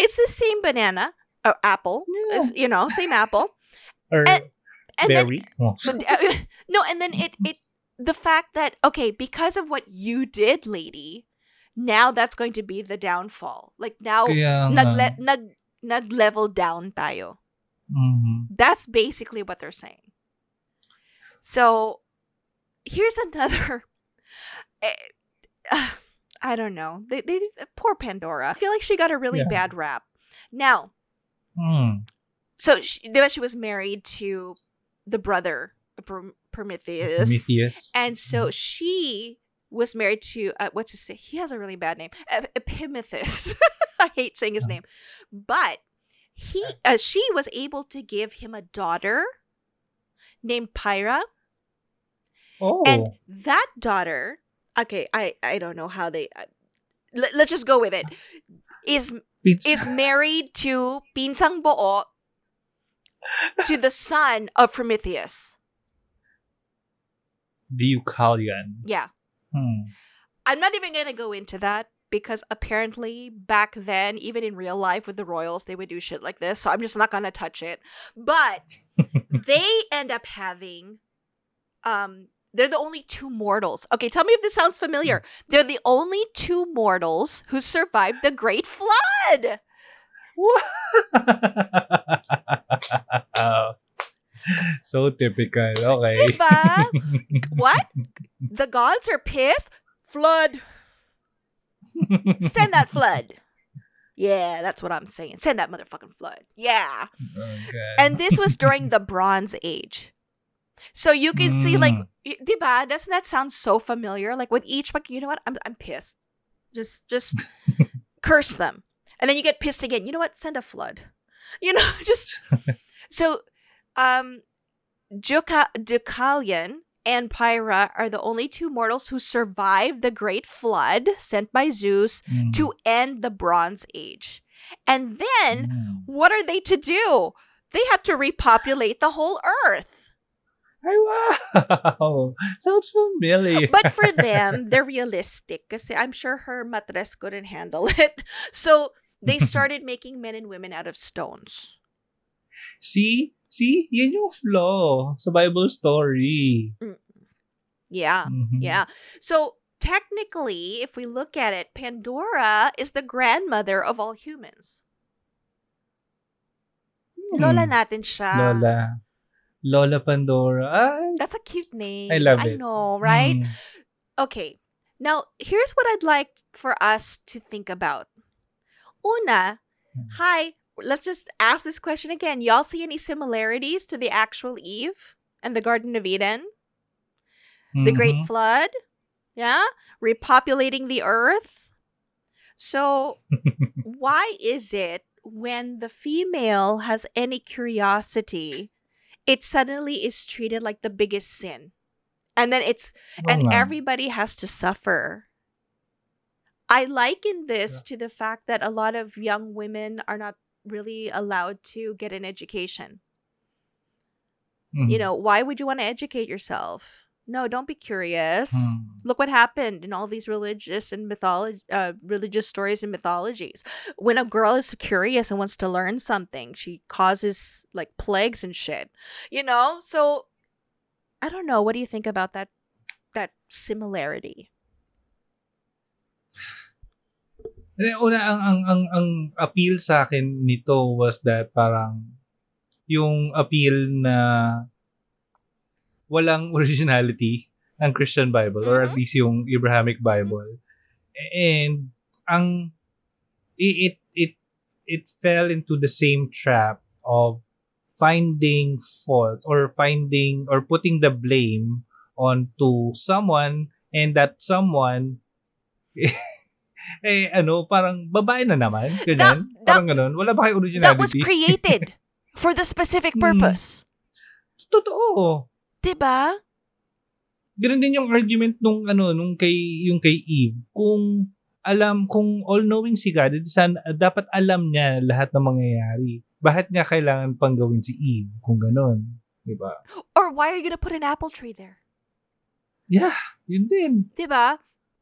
it's the same banana or apple Yeah. You know same apple or And- and then berry. Oh. So no, and then it it the fact that okay, because of what you did, lady, now that's going to be the downfall. Like now Kaya nga. nagle- nag nag level down tayo. Mhm. That's basically what they're saying. So here's another uh, I don't know. They, they poor Pandora. I feel like she got a really Yeah. bad rap. Now, Mm. so she, she was married to the brother Prometheus. Prometheus. And so she was married to uh, what's his? He has a really bad name, Ep- Epimetheus. I hate saying his name, but he uh, she was able to give him a daughter named Pyrrha, oh. and that daughter. Okay, I I don't know how they. Uh, let, let's just go with it. Is is married to Pinsang Boo to the son of Prometheus. Deucalion. Yeah. Hmm. I'm not even gonna go into that because apparently back then, even in real life with the royals, they would do shit like this. So I'm just not gonna touch it. But they end up having um they're the only two mortals. Okay, tell me if this sounds familiar. They're the only two mortals who survived the Great Flood. so typical. Okay. Diba? What? The gods are pissed? Flood. Send that flood. Yeah, that's what I'm saying. Send that motherfucking flood. Yeah. Okay. And this was during the Bronze Age. So you can see like Mm. diba? Doesn't that sound so familiar? Like with each like you know what? I'm I'm pissed. Just just curse them. And then you get pissed again. You know what? Send a flood. You know, just so um Juka Deucalion and Pyrrha are the only two mortals who survived the great flood sent by Zeus Mm. to end the Bronze Age. And then Mm. what are they to do? They have to repopulate the whole earth. Wow! Sounds familiar. But for them, they're realistic kasi I'm sure her matres couldn't handle it. So they started making men and women out of stones. See? See? Yan yung flaw sa Bible story. Yeah. Mhm. Yeah. So technically, if we look at it, Pandora is the grandmother of all humans. Hmm. Lola natin siya. Lola. Lola Pandora. Ay. That's a cute name. I love it. I know, right? Mm. Okay. Now, here's what I'd like for us to think about. Una, Hmm. hi, let's just ask this question again. Y'all see any similarities to the actual Eve and the Garden of Eden? The Great Mhm. Flood? Yeah? Repopulating the earth? So, why is it when the female has any curiosity, it suddenly is treated like the biggest sin? And then it's Oo and nga. everybody has to suffer. I liken this to the fact that a lot of young women are not really allowed to get an education. Mhm. You know, why would you want to educate yourself? No, don't be curious. Mm. Look what happened in all these religious and mythology, uh, religious stories and mythologies. When a girl is curious and wants to learn something, she causes like plagues and shit. You know, so I don't know. What do you think about that? That similarity. Una, ang, ang, ang, ang appeal sa akin nito was that parang yung appeal na walang originality ng Christian Bible or at Mhm. least yung Abrahamic Bible. And ang it, it it it fell into the same trap of finding fault or finding or putting the blame onto someone and that someone eh ano parang babae na naman ganyan That- parang ganun wala ba kayo That was originality created for the specific Mm. purpose. totoo Diba? Ganun din yung argument nung ano nung kay yung kay Eve kung alam kung all knowing si God edi san dapat alam niya lahat ng mangyayari bakit niya kailangan pang gawin si Eve kung ganun di ba Or why are you gonna put an apple tree there? yeah yun din Diba?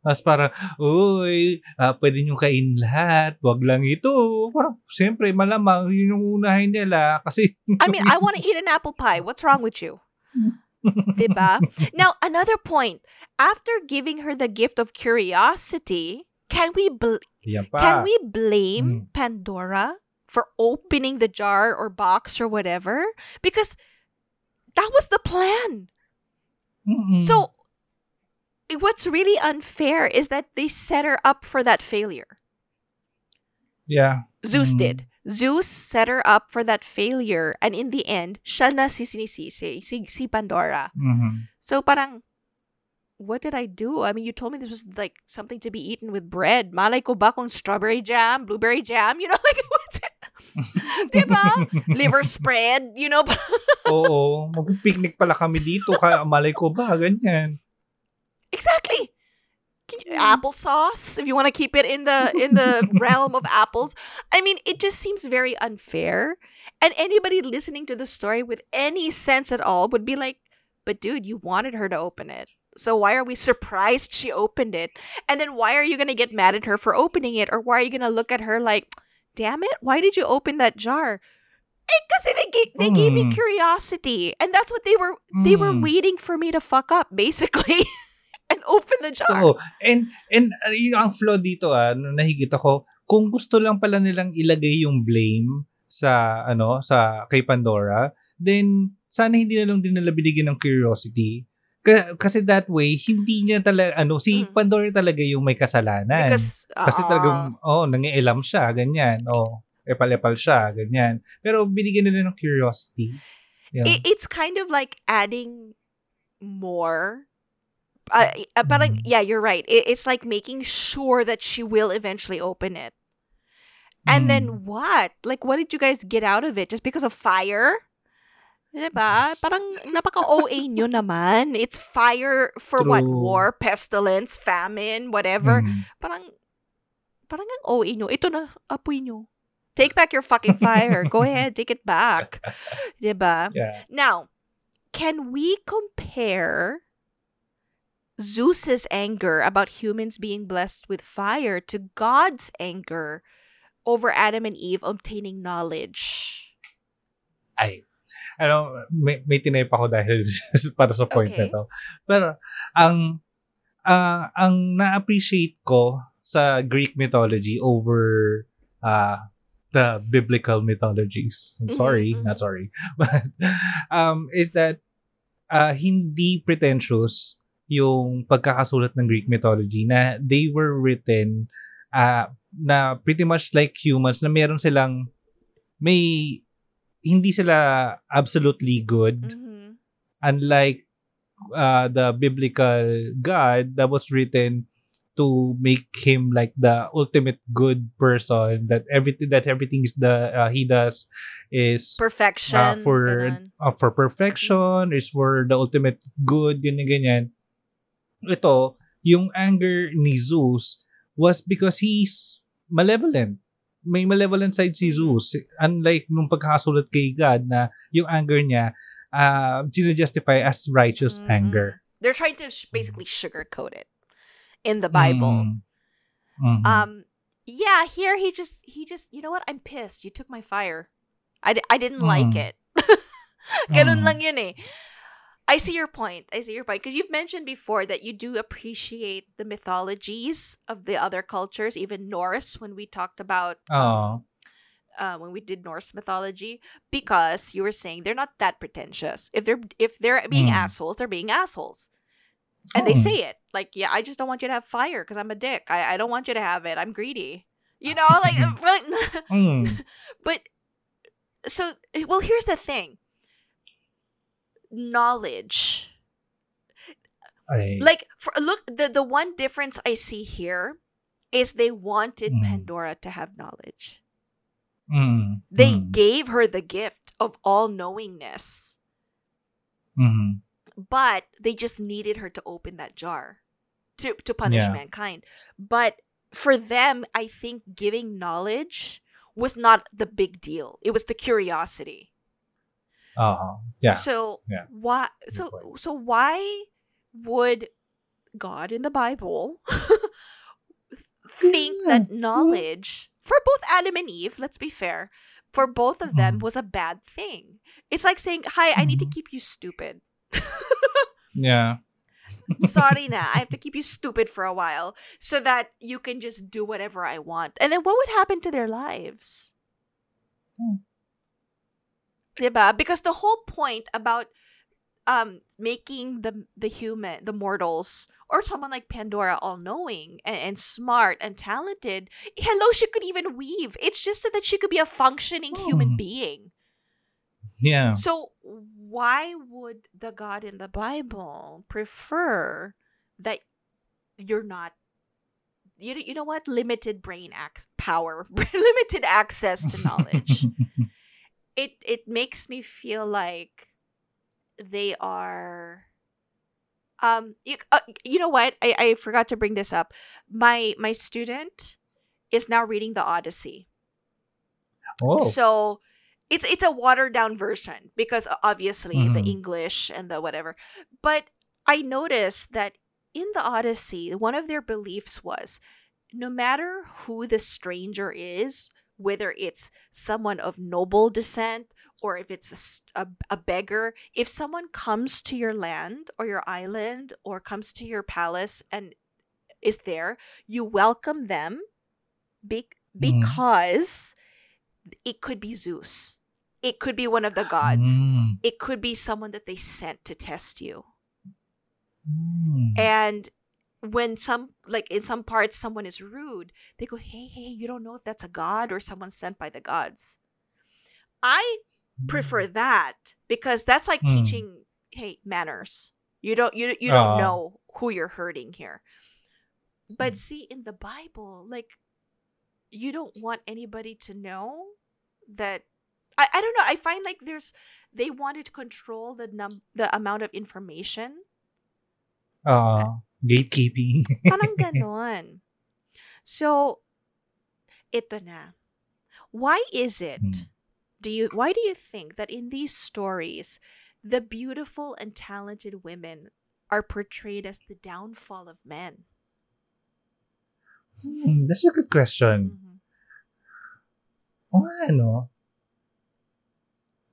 Tapos parang, uy, ah, pwede nyo kain lahat. Wag lang ito. Parang, siyempre, malamang yun yung unahin nila. Kasi, I mean, I want to eat an apple pie. What's wrong with you? Diba? Now, another point. After giving her the gift of curiosity, can we bl- can we blame Mm. Pandora for opening the jar or box or whatever? Because that was the plan. Mm-mm. So, what's really unfair is that they set her up for that failure. yeah. Zeus Mm. did. Zeus set her up for that failure, and in the end, siya na si sinisisi, si, si Pandora. Mhm. So parang, what did I do? I mean, you told me this was like something to be eaten with bread. Malay ko ba kung strawberry jam, blueberry jam? You know, like, what's it? diba? Liver spread, you know? Oo. Mag-picnic pala kami dito. Kaya malay ko ba? Ganyan. Exactly. Can you, applesauce, if you want to keep it in the in the realm of apples. I mean, it just seems very unfair. And anybody listening to the story with any sense at all would be like, But dude, you wanted her to open it. So why are we surprised she opened it? And then why are you going to get mad at her for opening it or why are you going to look at her like, "Damn it, why did you open that jar?" Eh, kasi they gave, they gave me Mm. curiosity. And that's what they were they were Mm. waiting for me to fuck up basically and open the jar. Oo. And, and uh, yung ang flaw dito, ah, nung nakikita ko, kung gusto lang pala nilang ilagay yung blame sa, ano, sa, kay Pandora, then, sana hindi na lang din nila binigyan ng curiosity. Ka- Kasi that way, hindi niya talaga, ano, si Mm. Pandora talaga yung may kasalanan. Because Kasi ah, talagang, oh, nangialam siya, ganyan. Oh, epal-epal siya, ganyan. Pero binigyan nila ng curiosity. Yeah. it, it's kind of like adding more uh, parang, Mm. yeah you're right it, it's like making sure that she will eventually open it and Mm. then what like what did you guys get out of it just because of fire Diba? Parang napaka-OA nyo naman. It's fire for what? War, pestilence, famine, whatever. Mm. Parang, parang ang OA nyo. Ito na, apoy nyo. Take back your fucking fire. Go ahead, take it back. Diba? Yeah. Now, can we compare Zeus's anger about humans being blessed with fire to God's anger over Adam and Eve obtaining knowledge? ay, ano, may, may tinayp ako dahil para sa point Okay. na to. Pero, ang, ah, ang na-appreciate ko sa Greek mythology over uh, the biblical mythologies, I'm Mhm, sorry, mhm. not sorry, but, um, is that uh, hindi pretentious yung pagkakasulat ng Greek mythology na they were written uh, na pretty much like humans na meron silang may hindi sila absolutely good Mhm. unlike uh, the biblical God that was written to make him like the ultimate good person that everything that everything is the uh, he does is Perfection. uh, for uh, for perfection is for the ultimate good ganyan ganyan ito yung anger ni Zeus was because he's malevolent may malevolent side si. Zeus unlike nung pagkakasulat kay God na yung anger niya uh, justify as righteous Mhm. anger They're trying to basically sugarcoat it in the Bible. Mm. Mhm. Um, yeah, here he just he just you know what? I'm pissed. You took my fire. I, I didn't like Mm. it. Ganun Mm. lang yun eh. I see your point. I see your point because you've mentioned before that you do appreciate the mythologies of the other cultures, even Norse when we talked about Oo. uh, when we did Norse mythology because you were saying they're not that pretentious. If they're if they're being Mm. assholes, they're being assholes. And they say it. Like, yeah, I just don't want you to have fire because I'm a dick. I, I don't want you to have it. I'm greedy. You know, like but, Mm. but so well here's the thing. Knowledge. Ay. Like for look the the one difference I see here is they wanted Mm. Pandora to have knowledge. Mm. They Mm. gave her the gift of all knowingness, Mhm. but they just needed her to open that jar to to punish Yeah. mankind. But for them, I think giving knowledge was not the big deal. It was the curiosity. Oo. Yeah. So Yeah. why so so why would God in the Bible think that knowledge for both Adam and Eve, let's be fair, for both of them Mm. was a bad thing. It's like saying, "Hi, I need to Mhm. keep you stupid." Yeah. Sorry na, I have to keep you stupid for a while so that you can just do whatever I want. And then what would happen to their lives? Hmm. Diba? Because the whole point about um making the the human the mortals or someone like Pandora all knowing and, and smart and talented hello she could even weave it's just so that she could be a functioning human Hmm. being Yeah. so why would the God in the Bible prefer that you're not you, you know what limited brain ac- power limited access to knowledge it it makes me feel like they are um you, uh, you know what I, I forgot to bring this up my my student is now reading the odyssey oh. so it's it's a watered down version because obviously the Mhm. English and the whatever. But I noticed that in the Odyssey, one of their beliefs was no matter who the stranger is, whether it's someone of noble descent or if it's a a beggar, if someone comes to your land or your island or comes to your palace and is there, you welcome them be- because it could be Zeus. It could be one of the gods. Mm. It could be someone that they sent to test you. Mm. And when some like in some parts someone is rude, they go, "Hey, hey, you don't know if that's a god or someone sent by the gods." I prefer that because that's like Mm. teaching, hey, manners. You don't you you don't Ah. know who you're hurting here. But Mm. see in the Bible, like you don't want anybody to know that I, I don't know, I find like there's they wanted to control the num the amount of information Ah, gatekeeping. Parang ganon. So, ito na. Why is it, Hmm. do you, why do you think that in these stories, the beautiful and talented women are portrayed as the downfall of men? Hmm, that's a good question. Mhm. O nga, no?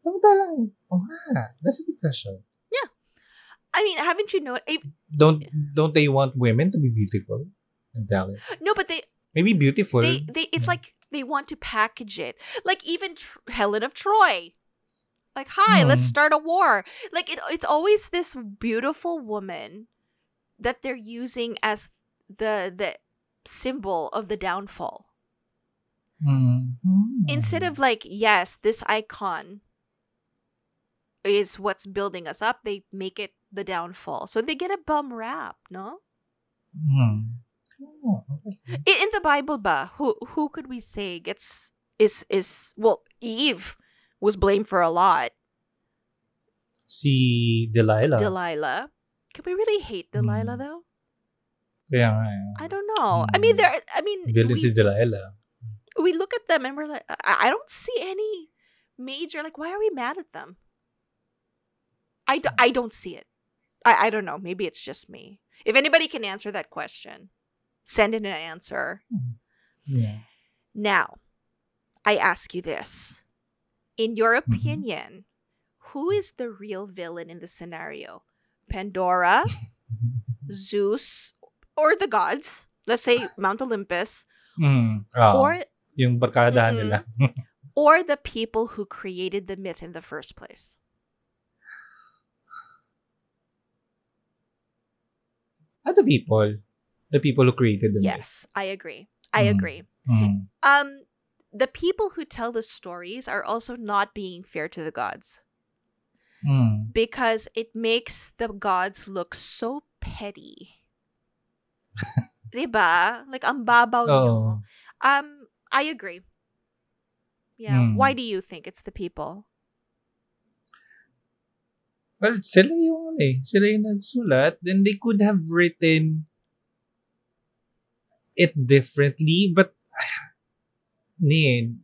Samantalang, o nga, that's a good question. I mean, haven't you know? If, Don't don't they want women to be beautiful and talented? no, but they, Maybe beautiful. they, they, it's Yeah. like they want to package it. Like even Tr- Helen of Troy. Like, hi, let's Hmm. start a war. Like it, it's always this beautiful woman that they're using as the the symbol of the downfall. Mm. Mm. Instead of like, yes, this icon is what's building us up, they make it the downfall. So they get a bum rap, no? Mm. Oh, okay. In the Bible ba, who who could we say gets is is well, Eve was blamed for a lot. Si Delilah. Delilah. Can we really hate Delilah Hmm. though? Yeah, eh. I don't know. I mean, Hmm. there. I mean, Villain si we, Delilah. we look at them and we're like, I, I don't see any major. Like, why are we mad at them? I, I don't see it. I, I don't know. Maybe it's just me. If anybody can answer that question, send in an answer. Yeah. Now, I ask you this. In your Mm-hmm. opinion, who is the real villain in the scenario? Pandora, Zeus, or the gods? Let's say Mount Olympus, Mm. Ah, or yung barkadahan Mm-mm. nila. or the people who created the myth in the first place. Ah, the people. The people who created the myth. Yes, I agree. I Mm. agree. Mm. Um the people who tell the stories are also not being fair to the gods Mm. because it makes the gods look so petty. 'Di ba? Like ang babaw nyo. Oo. Um I agree. Yeah, Mm. why do you think it's the people? Well, sila ano eh. Sila yung nagsulat. Then they could have written it differently. But, Nin,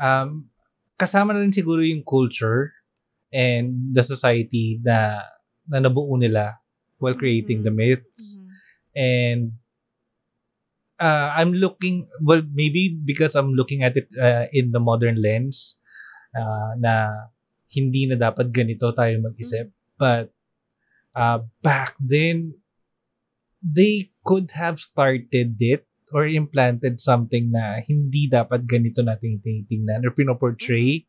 um, kasama na rin siguro yung culture and the society na, na nabuo nila while creating the myths. Mhm. And uh, I'm looking, well, maybe because I'm looking at it uh, in the modern lens uh, na hindi na dapat ganito tayo mag-isip. But uh, back then, they could have started it or implanted something na hindi dapat ganito nating tinitingnan or pinoportray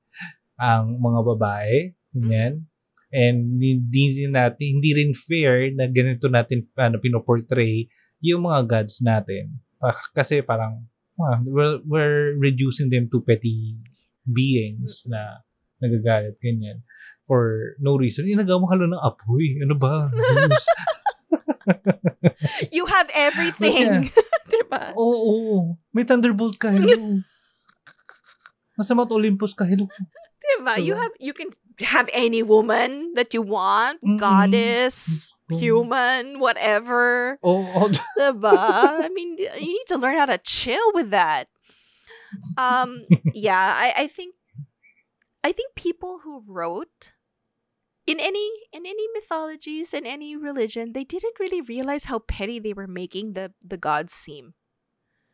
ang mga babae. Ganyan. And hindi rin natin, hindi rin fair na ganito natin ano, pinoportray yung mga gods natin. Kasi parang, ah, we're, we're reducing them to petty beings na nagagalit, ganyan. For no reason. Inagawa mo ka ng apoy. Ano ba? Diyos. You have everything. 'Di ba? Oo, oo. May thunderbolt ka. Hello. Nasa Mount Olympus ka. Hello. Diba? You have you can have any woman that you want, Mm-mm. goddess, human, whatever. Oo. Oh, Diba? I mean, you need to learn how to chill with that. Um, yeah, I, I think I think people who wrote in any in any mythologies in any religion, they didn't really realize how petty they were making the the gods seem.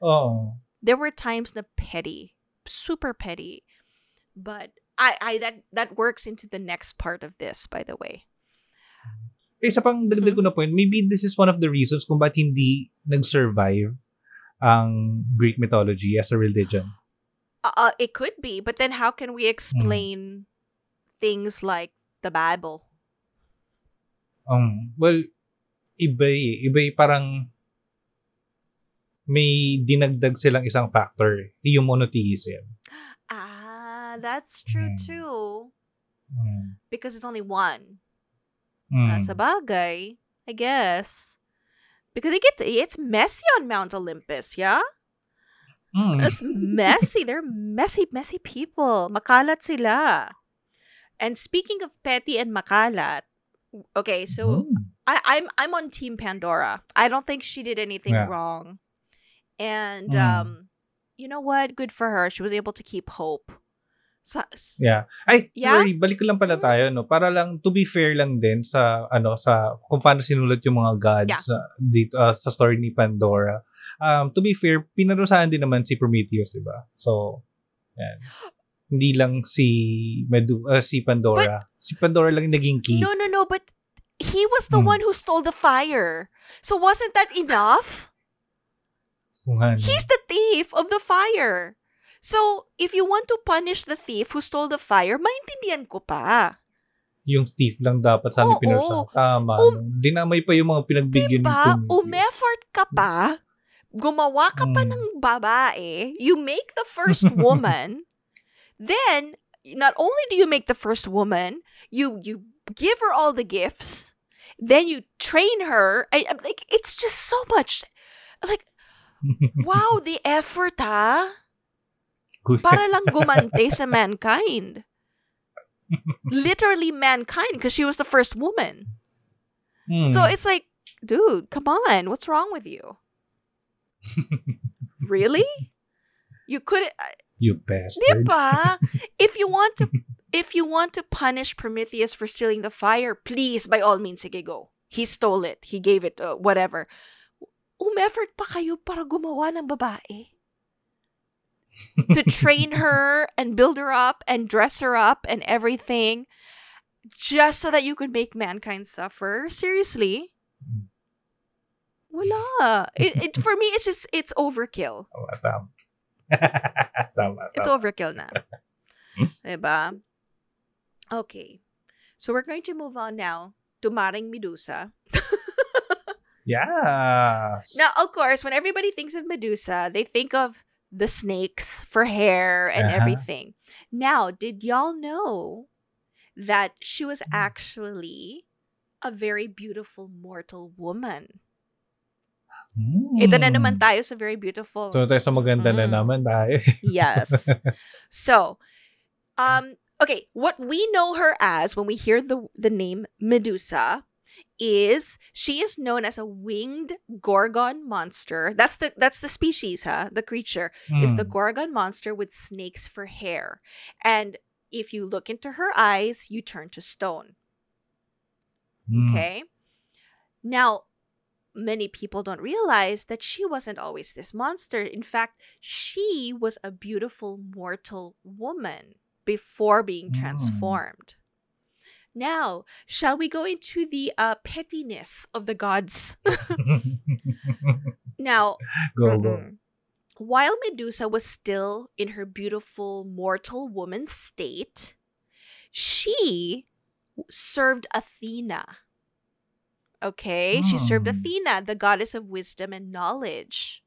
Oh. There were times the petty, super petty. But I I that that works into the next part of this, by the way. Isa pang dagdag ko na point, maybe this is one of the reasons kung ba't hindi nag-survive ang Greek mythology as a religion. Uh, uh, it could be, but then how can we explain things like the Bible? Um, well, iba eh. Iba eh, parang may dinagdag silang isang factor, eh, yung monotheism. Ah, that's true Mm. too. Mm. Because it's only one. Mm. Uh, sa bagay, I guess. Because it gets it's messy on Mount Olympus, yeah? Mm. It's messy. They're messy, messy people. Makalat sila. And speaking of petty and makalat, okay, so Mm. I, I'm I'm on Team Pandora. I don't think she did anything Yeah. wrong. And Mm. um, you know what? Good for her. She was able to keep hope. Sa, s- Yeah. Ay, Yeah? sorry, balik ko lang pala tayo, no? Para lang, to be fair lang din sa, ano, sa, kung paano sinulat yung mga gods uh, dito, uh, sa story ni Pandora. Um, to be fair, pinarusahan din naman si Prometheus, di ba? So, yan. Hindi lang si Medu uh, si Pandora. si Pandora lang naging key. No, no, no. But he was the Mm. one who stole the fire. So wasn't that enough? Kung ano. He's the thief of the fire. So if you want to punish the thief who stole the fire, maintindihan ko pa. yung thief lang dapat sana Oo. pinarsa. Tama. Um? Dinamay pa yung mga pinagbigyan Diba? Prometheus. Umeffort ka pa. Gumawa ka pa Mm. ng babae. You make the first woman. Then, not only do you make the first woman, you you give her all the gifts. Then you train her. I, I'm like, it's just so much. Like, wow, the effort? Kuya. Para lang gumante sa mankind. Literally mankind because she was the first woman. Mm. So it's like, dude, come on. What's wrong with you? really? You could you bastard. Diba? if you want to if you want to punish Prometheus for stealing the fire, please by all means sige go. He stole it. He gave it uh, whatever. Umeffort pa kayo para gumawa ng babae. to train her and build her up and dress her up and everything just so that you could make mankind suffer. Seriously? Wala. It, it for me it's just it's overkill. Tama, It's tama. overkill na. diba? Okay. So we're going to move on now to Maring Medusa. Yes. Now, of course, when everybody thinks of Medusa, they think of the snakes for hair and Uh-huh. everything. Now, did y'all know that she was actually a very beautiful mortal woman? Mm. Ito na naman tayo sa very beautiful. Ito tayo sa maganda na Mm. naman tayo. Yes. so, um, okay, what we know her as when we hear the the name Medusa is she is known as a winged gorgon monster. That's the that's the species, huh? The creature is the Mm. gorgon monster with snakes for hair. And if you look into her eyes, you turn to stone. Mm. Okay? Now, many people don't realize that she wasn't always this monster. In fact, she was a beautiful mortal woman before being Mm. transformed. Now, shall we go into the uh, pettiness of the gods? now, go, go. While Medusa was still in her beautiful mortal woman state, she served Athena. Okay? She served Hmm. Athena, the goddess of wisdom and knowledge.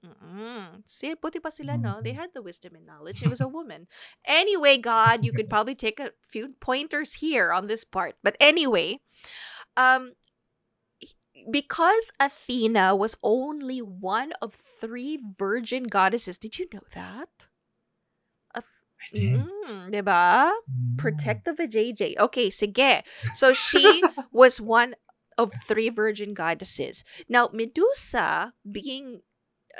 Mm-mm. See, buti pa sila, no? They had the wisdom and knowledge. It was a woman. Anyway, God, you could probably take a few pointers here on this part. But anyway, um, because Athena was only one of three virgin goddesses, did you know that? Mm, diba? Mm. Protect the vajayjay. Okay, sige. So she was one of three virgin goddesses. Now, Medusa, being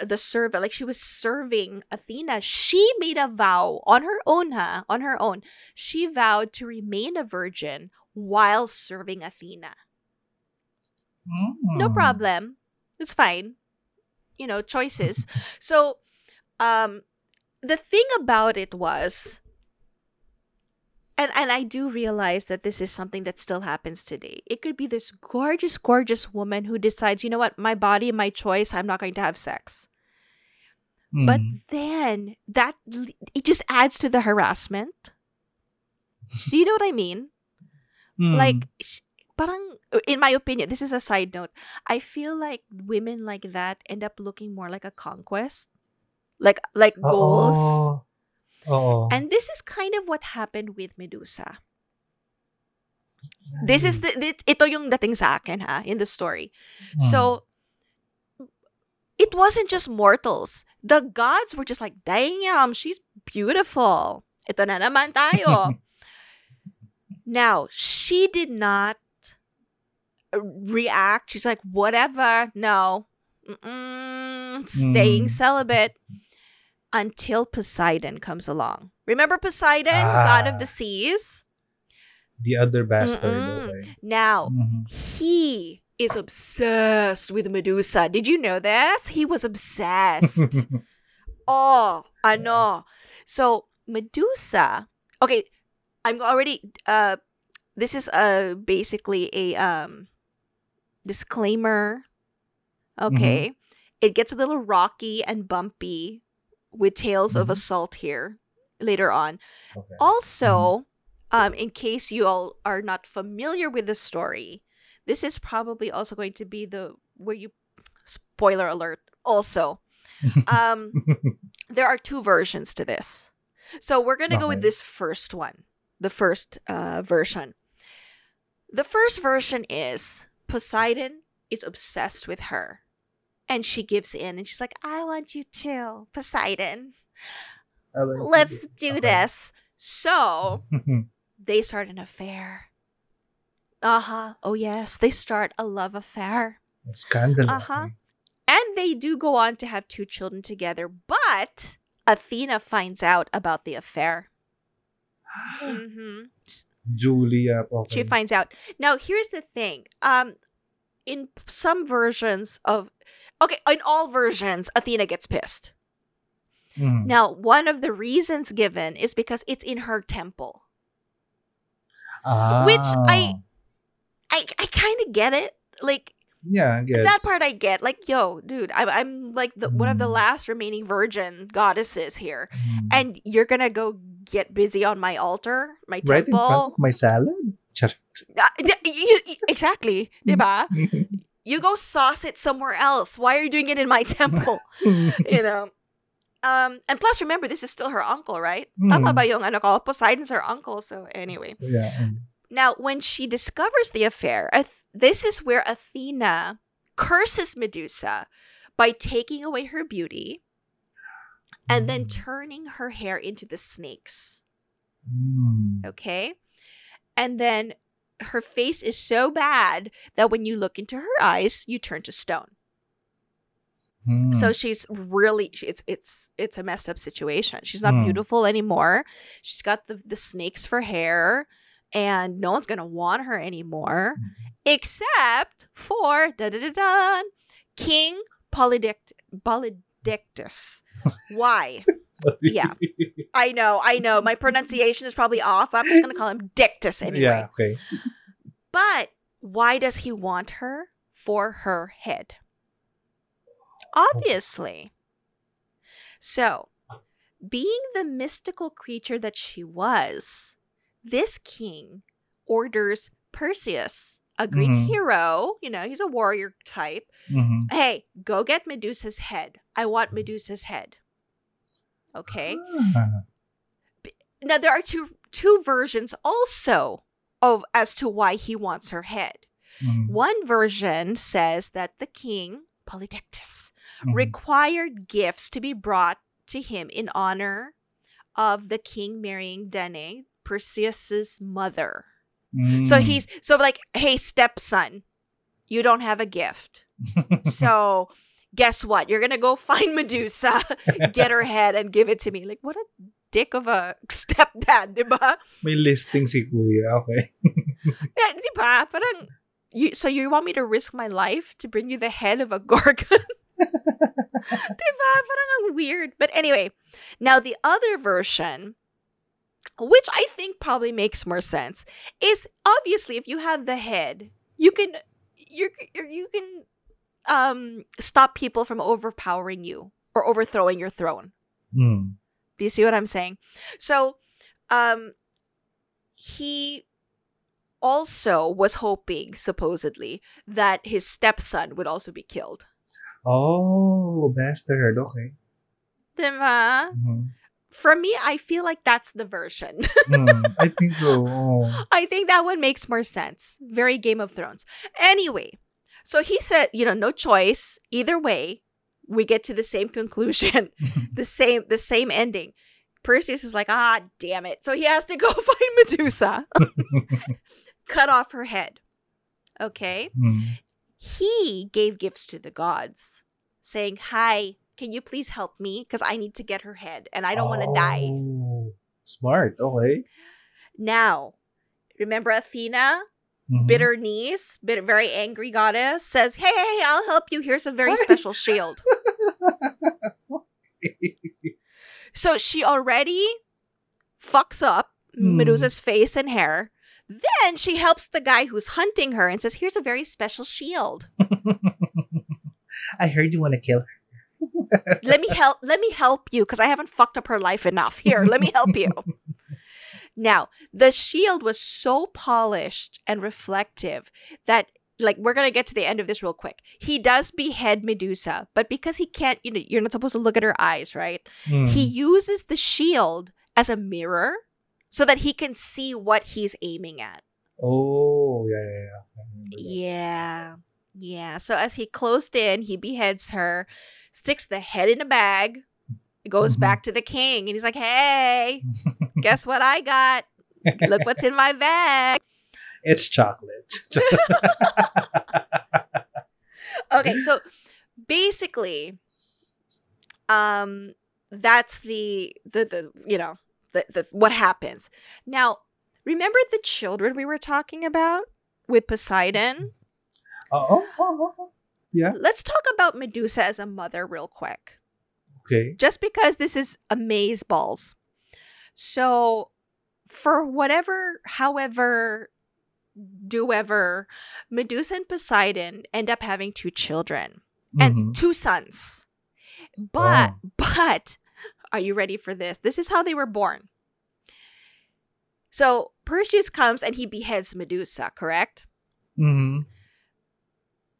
the servant, like she was serving Athena, she made a vow on her own, huh? On her own. She vowed to remain a virgin while serving Athena. No Mm. problem. It's fine. You know, choices. so, um, the thing about it was, and and I do realize that this is something that still happens today. It could be this gorgeous, gorgeous woman who decides, you know what, my body, my choice. I'm not going to have sex. But Mm. then that it just adds to the harassment. Do you know what I mean? Mm. Like, parang, in my opinion, this is a side note. I feel like women like that end up looking more like a conquest, like like goals. Oo. And this is kind of what happened with Medusa. This is the, thi- ito yung dating sa akin ha in the story. Mm. So it wasn't just mortals. The gods were just like, "Damn, she's beautiful." Ito na naman tayo. now, she did not uh, react. She's like, "Whatever." No. Mm-mm, staying Mm. celibate until Poseidon comes along. Remember Poseidon, god of Ah. the seas? the other bastard. Okay. Now, Mhm. he is obsessed with Medusa. Did you know this? He was obsessed. oh, I know. So, Medusa. Okay, I'm already uh this is uh basically a um disclaimer. Okay. It gets a little rocky and bumpy with tales of Mhm. assault here later on. Okay. Also, um, in case you all are not familiar with the story, this is probably also going to be the where you spoiler alert. Also, um, there are two versions to this, so we're gonna go with this first one, the first uh, version. The first version is Poseidon is obsessed with her, and she gives in, and she's like, "I want you too, Poseidon. Let's do Okay. this." So they start an affair. Uh huh. Oh, yes. They start a love affair. Scandal. Uh-huh. And they do go on to have two children together, but Athena finds out about the affair. hmm Julia. Okay. She finds out. Now, here's the thing. Um, in some versions of, okay, in all versions, Athena gets pissed. Mhm. Now, one of the reasons given is because it's in her temple. which I- Ah. I I kind of get it. Like Yeah, I that part I get. Like, yo, dude, I'm I'm like the one of the Mm. last remaining virgin goddesses here, Mhm. and you're gonna go get busy on my altar, my right in front temple. of my salad. Char- Ah, y- y- y- exactly, diba? You go sauce it somewhere else. Why are you doing it in my temple? you know. Um, and plus, remember, this is still her uncle, right? Tama Mm. ba yung ano ko? Poseidon's her uncle. So anyway, yeah. mm. Now, when she discovers the affair, this is where Athena curses Medusa by taking away her beauty and then Mm. turning her hair into the snakes. Mm. Okay? And then her face is so bad that when you look into her eyes, you turn to stone. Mm. So she's really it's it's it's a messed up situation. She's not Mm. beautiful anymore. She's got the the snakes for hair and no one's going to want her anymore except for da da da da King Polydict Polydictus. Why? Yeah. I know, I know. My pronunciation is probably off. I'm just going to call him Dictus anyway. Yeah, okay. But why does he want her? For her head. Obviously. So, being the mystical creature that she was, this king orders Perseus, a Greek Mhm. hero, you know, he's a warrior type. Mhm. Hey, go get Medusa's head. I want Medusa's head. Okay? Ah. now there are two two versions also of as to why he wants her head. Mhm. One version says that the king Polydectus Mhm. required gifts to be brought to him in honor of the king marrying Danae, Perseus's mother. So Mm. he's so like, hey stepson, you don't have a gift. so guess what? You're gonna go find Medusa, get her head, and give it to me. Like, what a dick of a stepdad, di ba? May listing si kuya. Okay. Yeah, di ba? Parang, you, so you want me to risk my life to bring you the head of a gorgon? diba? Parang ang weird. But anyway, now the other version, which I think probably makes more sense, is obviously if you have the head, you can you you can um stop people from overpowering you or overthrowing your throne. Hmm. Do you see what I'm saying? So, um, he also was hoping, supposedly, that his stepson would also be killed. Oh, bastard. Okay. Diba? Mhm. For me, I feel like that's the version. Hmm, I think so. Oh. I think that one makes more sense. Very Game of Thrones. Anyway, so he said, you know, no choice. Either way, we get to the same conclusion, the same the same ending. Perseus is like, ah, damn it. So he has to go find Medusa, cut off her head. Okay. Hmm. He gave gifts to the gods, saying, Hi, can you please help me? Because I need to get her head and I don't want to die. Smart, Oh, Smart. Okay. Now, remember Athena? Mhm. bitter niece, bitter, very angry goddess, says, "Hey, hey, I'll help you. Here's a very special shield." So she already fucks up Hmm. Medusa's face and hair. Then she helps the guy who's hunting her and says, "Here's a very special shield. I heard you want to kill her. Let me help. Let me help you because I haven't fucked up her life enough. Here, let me help you." Now, the shield was so polished and reflective that like we're gonna get to the end of this real quick. He does behead Medusa, but because he can't, you know, you're not supposed to look at her eyes, right? Hmm. He uses the shield as a mirror so that he can see what he's aiming at. Oh, yeah, yeah, yeah. I remember that. Yeah. Yeah. So as he closed in, he beheads her, sticks the head in a bag, goes Mhm. back to the king, and he's like, Hey, guess what I got? Look what's in my bag. It's chocolate. Okay, so basically, um, that's the the the you know the, the what happens. Now, remember the children we were talking about with Poseidon? oh, oh, oh, yeah. Let's talk about Medusa as a mother real quick. Okay. just because this is amaze balls. So, for whatever, however, do ever, Medusa and Poseidon end up having two children and Mhm. two sons. But, Wow. but, are you ready for this? This is how they were born. So, Perseus comes and he beheads Medusa, correct? Mhm.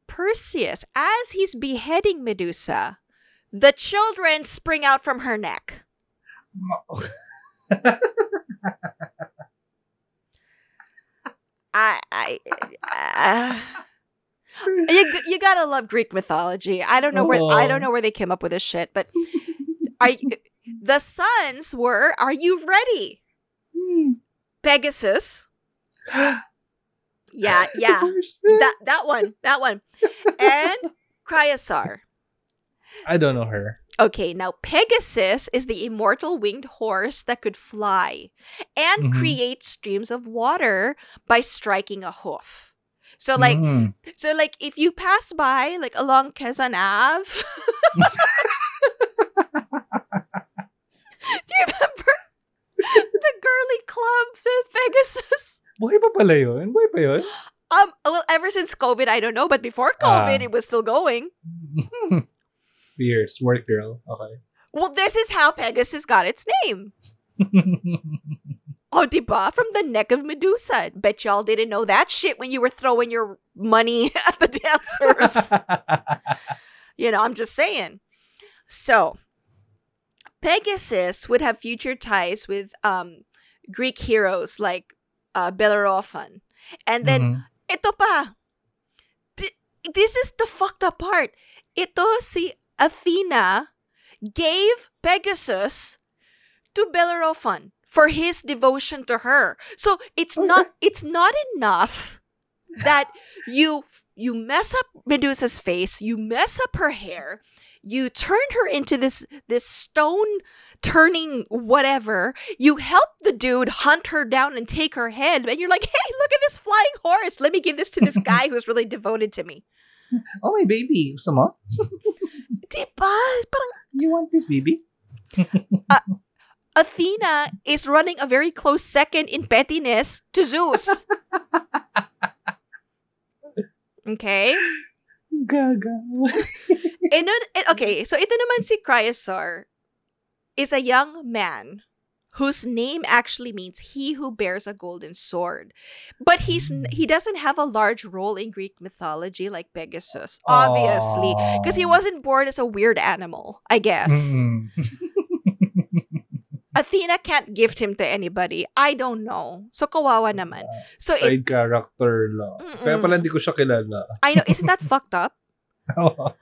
Perseus, as he's beheading Medusa, the children spring out from her neck. I, I, uh, you, you gotta love Greek mythology. I don't know where I don't Oh. know where they came up with this shit, but are you, the sons were? Are you ready? Pegasus. Yeah, yeah. That that one, that one, and Chrysaor. I don't know her. Okay, now Pegasus is the immortal winged horse that could fly and Mhm. create streams of water by striking a hoof. So like Mm. so like if you pass by like along Quezon Ave Do you remember the girly club, the Pegasus? Buhay pa pala yun? Buhay pa yun? Um well ever since COVID, I don't know, but before COVID Ah. it was still going. Girl. Okay. Well, this is how Pegasus got its name. Oh, diba? From the neck of Medusa. Bet y'all didn't know that shit when you were throwing your money at the dancers. you know, I'm just saying. So, Pegasus would have future ties with um, Greek heroes like uh, Bellerophon. And then, Mhm. ito pa. Th- this is the fucked up part. Ito si Athena gave Pegasus to Bellerophon for his devotion to her. So it's not it's not enough that you you mess up Medusa's face, you mess up her hair, you turn her into this this stone turning whatever. You help the dude hunt her down and take her head, and you're like, hey, look at this flying horse. Let me give this to this guy who's really devoted to me. Oh, my baby. Gusto mo? Diba? Parang You want this, baby? Athena is running a very close second in pettiness to Zeus. okay? Gaga. And eh, okay, so ito naman si Chrysaor is a young man whose name actually means he who bears a golden sword. But he's he doesn't have a large role in Greek mythology like Pegasus, obviously, because he wasn't born as a weird animal, I guess. Mm. Athena can't gift him to anybody. I don't know. So kawawa naman. So it, Side character lang. Kaya pala hindi ko siya kilala. I know, isn't that fucked up?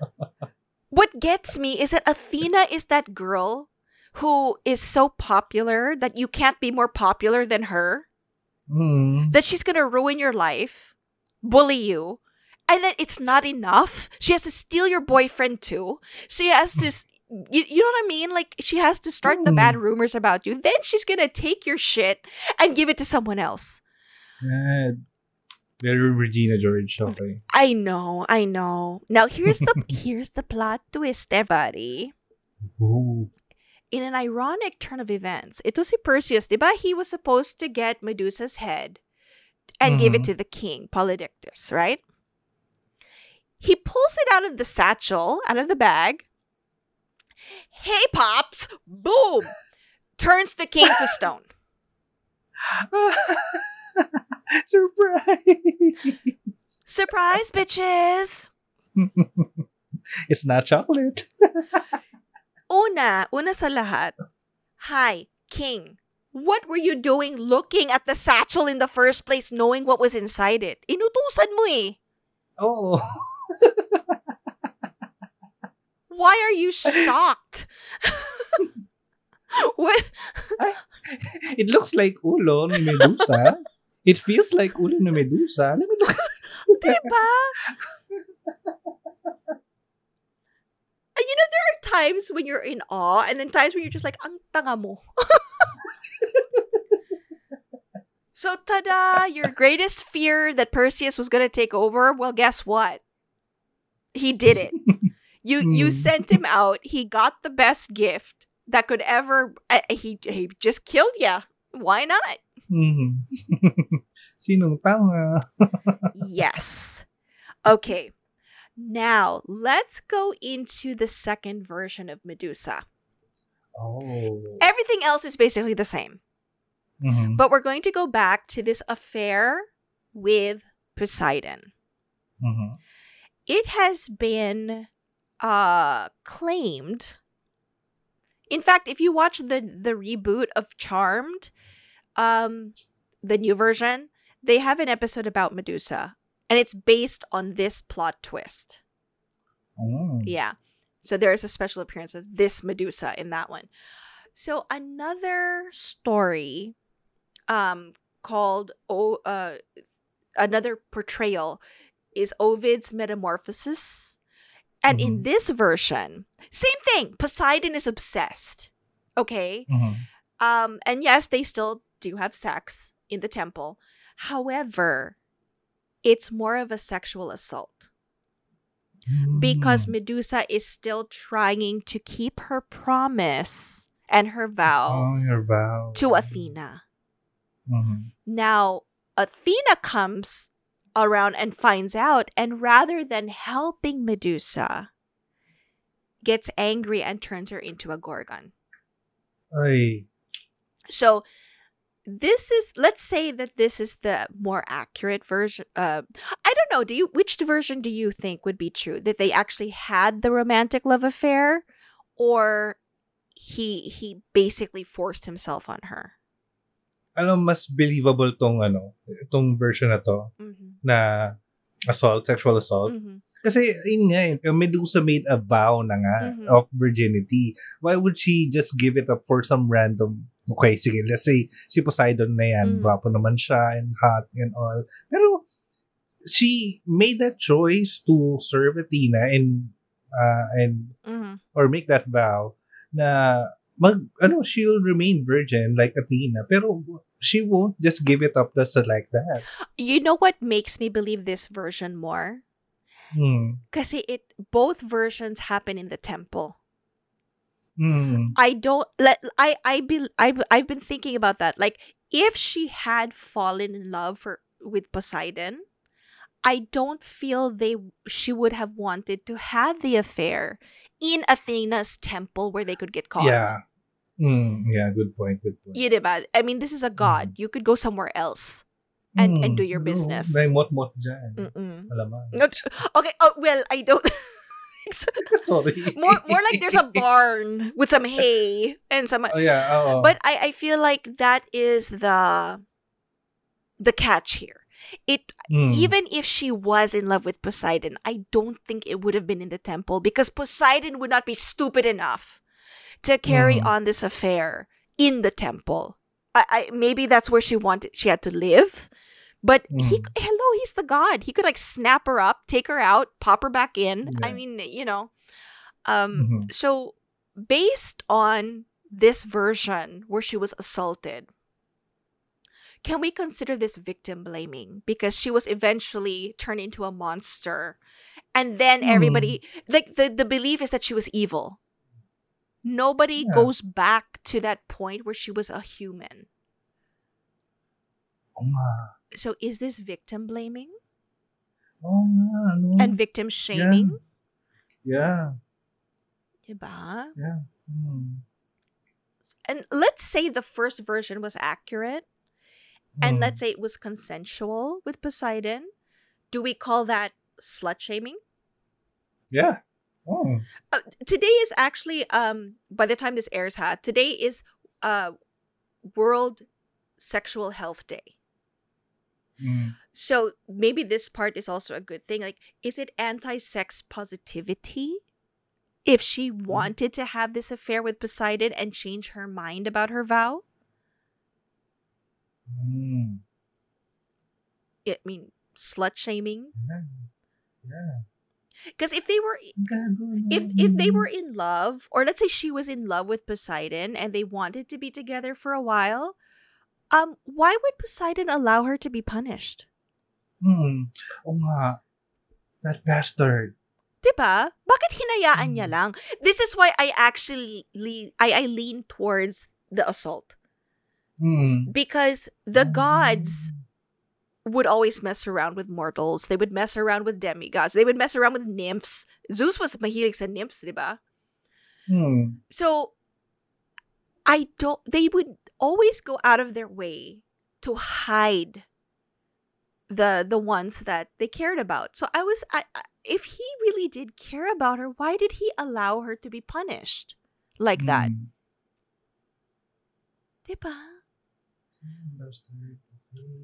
What gets me is that Athena is that girl who is so popular that you can't be more popular than her. mm. That she's gonna ruin your life, bully you, and then it's not enough. She has to steal your boyfriend too. She has to. You, you know what I mean? Like she has to start the Mm. bad rumors about you. Then she's gonna take your shit and give it to someone else. Yeah. Very Regina George. Okay. I know, I know. Now here's the here's the plot twist, everybody. Ooh. In an ironic turn of events, ito si Perseus, di ba? He was supposed to get Medusa's head and give it Mhm. to the king, Polydectes, right? He pulls it out of the satchel, out of the bag. Hey, Pops! Boom! Turns the king to stone. Surprise! Surprise, bitches! it's not chocolate. Una, una sa lahat. Hi, king. What were you doing looking at the satchel in the first place, knowing what was inside it? Inutusan mo eh. Oh. Why are you shocked? what? It looks like ulo ni Medusa. It feels like ulo ni Medusa. Let me look. Diba? And you know, there are times when you're in awe and then times when you're just like, ang tanga mo. so, tada, your greatest fear that Perseus was going to take over, well, guess what? He did it. You you Hmm. sent him out. He got the best gift that could ever. Uh, he he just killed you. Why not? Mhm. Sinong tanga? yes. Okay. Now let's go into the second version of Medusa. Oh. Everything else is basically the same, Mhm. but we're going to go back to this affair with Poseidon. Mhm. It has been uh claimed in fact if you watch the the reboot of charmed um the new version they have an episode about medusa and it's based on this plot twist. Oh. yeah. So there is a special appearance of this medusa in that one. So another story um called oh uh another portrayal is ovid's metamorphosis. And in Mhm. this version same thing poseidon is obsessed. Okay? Mhm. um and yes they still do have sex in the temple. However it's more of a sexual assault because Mm. Medusa is still trying to keep her promise and her vow Oh, vow. to Athena. Mhm. Now, Athena comes around and finds out, and rather than helping Medusa, gets angry and turns her into a gorgon. Ay. So, this is let's say that this is the more accurate version uh i don't know do you which version do you think would be true that they actually had the romantic love affair or he he basically forced himself on her Alam, mas believable tong ano, itong version na to mm-hmm. na assault, sexual assault. Mm-hmm. Kasi, yun nga eh, Medusa made a vow na nga Mhm. of virginity. Why would she just give it up for some random, okay, sige, let's say, si Poseidon na yan, Mm. gwapo naman siya, and hot, and all. Pero, she made that choice to serve Athena and uh, and Mhm. or make that vow na mag ano she'll remain virgin like Athena pero she won't just give it up just like that. You know what makes me believe this version more? Hmm. Kasi it both versions happen in the temple. Hmm. I don't let I I be I've I've been thinking about that. Like if she had fallen in love for with Poseidon, I don't feel they she would have wanted to have the affair in Athena's temple where they could get caught. Yeah. Hmm. Yeah, good point, good point. You diba? I mean, this is a god. You could go somewhere else and and do your business. May mot-mot dyan. Alaman. Okay. Oh well, I don't. Sorry. more more like there's a barn with some hay and some Oh yeah, oo. but I, I feel like that is the the catch here it Hmm. even if she was in love with poseidon i don't think it would have been in the temple because poseidon would not be stupid enough to carry Mm. on this affair in the temple I, I maybe that's where she wanted she had to live but he Mm. hello he's the god he could like snap her up take her out pop her back in i mean you know um Mhm. so based on this version where she was assaulted can we consider this victim blaming because she was eventually turned into a monster and then Hmm. everybody like the, the belief is that she was evil nobody Yeah. goes back to that point where she was a human nga. So is this victim blaming nga, no? and victim shaming Yeah. diba? Yeah. Hmm. and let's say the first version was accurate and Hmm. let's say it was consensual with Poseidon, do we call that slut shaming? Yeah. Oh. Uh, today is actually um by the time this airs ha, today is uh World Sexual Health Day. Mm. So maybe this part is also a good thing. Like, is it anti-sex positivity? If she wanted to have this affair with Poseidon and change her mind about her vow? Mm. I mean, slut shaming? Yeah. Yeah. Because if they were if if they were in love or let's say she was in love with Poseidon and they wanted to be together for a while um why would Poseidon allow her to be punished Hmm. Oo nga. That bastard. ba bakit hinayaan niya Mm. lang this is why I actually le- I I lean towards the assault Hmm. because the gods would always mess around with mortals they would mess around with demigods they would mess around with nymphs Zeus was mahilig sa nymphs 'di ba Hmm. So I don't they would always go out of their way to hide the the ones that they cared about. So I was I, I- if he really did care about her, why did he allow her to be punished like that? Hmm. Diba?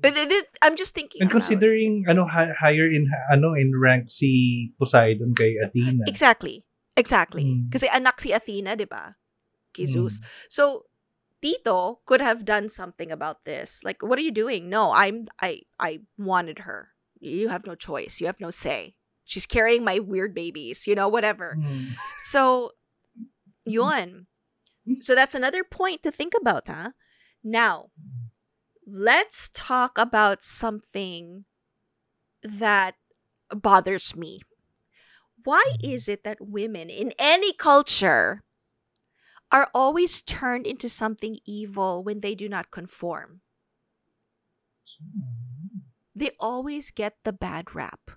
But th- th- I'm just thinking And considering ano hi- higher in ano in rank si Poseidon kay Athena. Exactly. Exactly. Mm. Kasi anak si Athena, 'di ba? Kay Mm. Zeus. So Tito could have done something about this. Like, what are you doing? No, I'm I I wanted her. You have no choice. You have no say. She's carrying my weird babies, you know, whatever. Hmm. So yun. So that's another point to think about, huh? Now, let's talk about something that bothers me. Why is it that women in any culture are always turned into something evil when they do not conform? They always get the bad rap.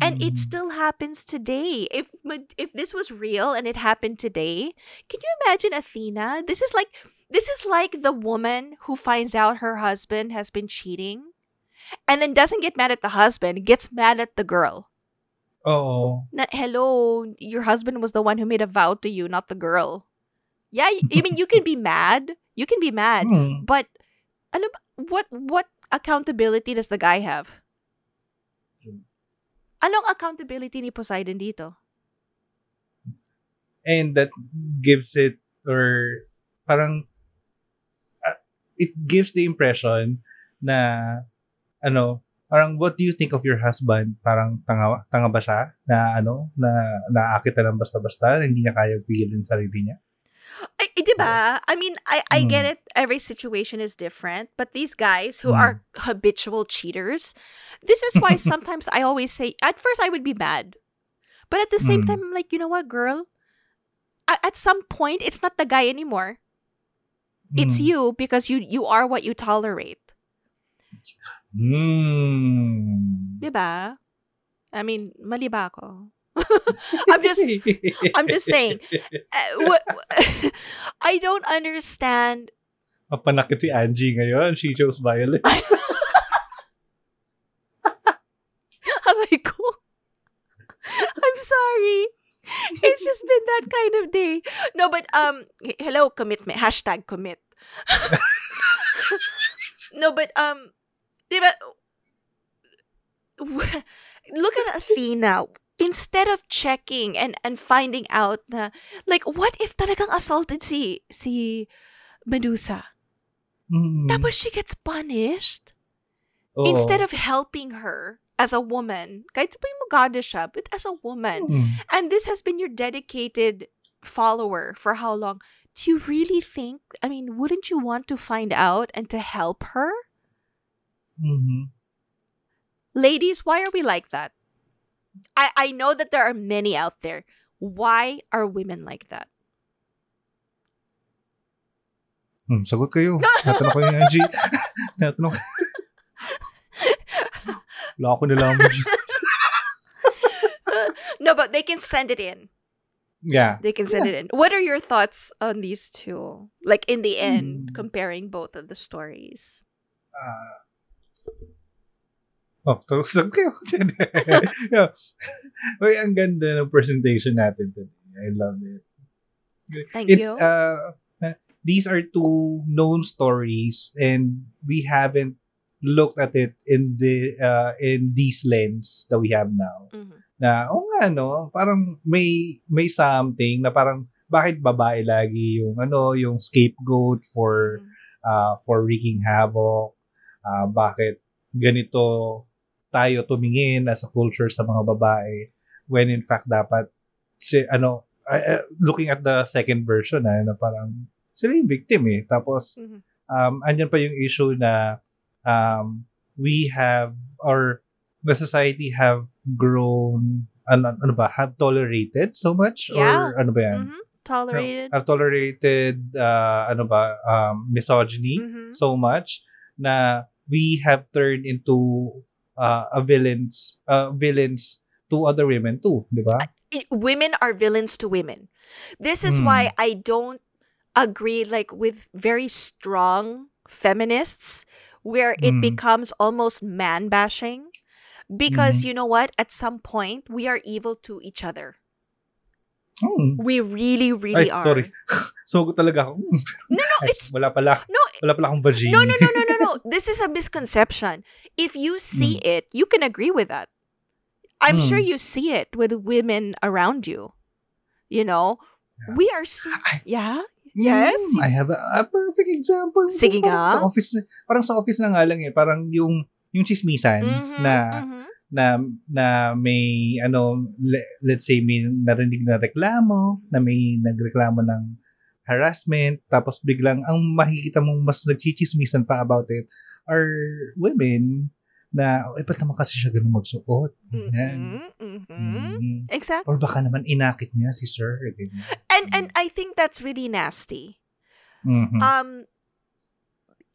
And it Mm. still happens today. If if this was real and it happened today, can you imagine Athena? This is like this is like the woman who finds out her husband has been cheating and then doesn't get mad at the husband, gets mad at the girl. Oo. Na, hello, your husband was the one who made a vow to you, not the girl. Yeah, I mean you can be mad. You can be mad, Hmm. but ba- what what accountability does the guy have? Anong accountability ni Poseidon dito? and that gives it or parang uh, it gives the impression na ano Parang, what do you think of your husband? Parang tanga, tanga ba siya? Na ano? Na naakit na lang basta-basta? Hindi niya kaya pigilin sarili niya? I, eh, diba? I mean, I, I get Mm. it. Every situation is different. But these guys who Mm. are habitual cheaters, this is why sometimes I always say, at first I would be mad. But at the same Mm. time, I'm like, you know what, girl? At some point, it's not the guy anymore. It's you because you you are what you tolerate. Mm. Diba? I mean, mali ba ako? I'm just I'm just saying. uh, what, I don't understand Mapanakit si Angie ngayon. She chose violence. Aray ko. I'm sorry. It's just been that kind of day. No, but um, hello, commitment. Hashtag commit. no, but um, diba, look at Athena. Instead of checking and and finding out na, like, what if talagang assaulted si si Medusa? Mm. Tapos she gets punished? Oo. instead of helping her as a woman, kahit sabihin mo goddess siya, but as a woman, Mm. and this has been your dedicated follower for how long? Do you really think, I mean, wouldn't you want to find out and to help her? Mhm. Ladies, why are we like that? I, I know that there are many out there. Why are women like that? Hmm, sagot kayo. Natanong ko yung Angie. Natanong Wala ako nalaman. No, but they can send it in. yeah. They can send it in. What are your thoughts on these two? Like in the end, Hmm. comparing both of the stories. Ah. Oh, tapos sagot kayo. yeah. Uy, ang ganda ng presentation natin today. I love it. Thank it's, you. Uh, uh, these are two known stories and we haven't looked at it in the uh, in these lens that we have now. Mhm. na oh nga no, parang may may something na parang bakit babae lagi yung ano, yung scapegoat for uh, for wreaking havoc. Ah, bakit ganito tayo tumingin as a culture sa mga babae when in fact dapat si ano I- looking at the second version na, na parang sila yung victim eh. Tapos Mhm. um andyan pa yung issue na um we have or the society have grown ano, ano ba have tolerated so much Yeah. or ano ba yan Mhm. Tolerated. have tolerated uh, ano ba um, misogyny Mhm. so much na we have turned into uh, a villains uh, villains to other women too di ba women are villains to women. This is Hmm. why I don't agree like with very strong feminists where it Hmm. becomes almost man bashing because Mhm. you know what at some point we are evil to each other. Hmm. We really really Ay, are. sorry. so talaga ako. No, no, it's wala pala. no, Wala pala akong vagina. no, no, no, no. This is a misconception. If you see Hmm. it, you can agree with that. I'm Hmm. sure you see it with women around you. You know, Yeah. we are so Ay. yeah. Yes, Mm, I have a, a perfect example. Sige nga. Sa office, parang sa office na nga lang eh. Parang yung, yung chismisan Mhm, na, mhm. na, na may, ano, le- let's say may narinig na reklamo, na may nagreklamo ng harassment, tapos biglang ang makikita mong mas nagchichismisan pa about it are women na, eh, ba't naman kasi siya ganun magsuot? Yan. Mhm, mhm. Mhm. Exactly. Or baka naman inakit niya si sir. Ganyan. And and I think that's really nasty. Mhm. Um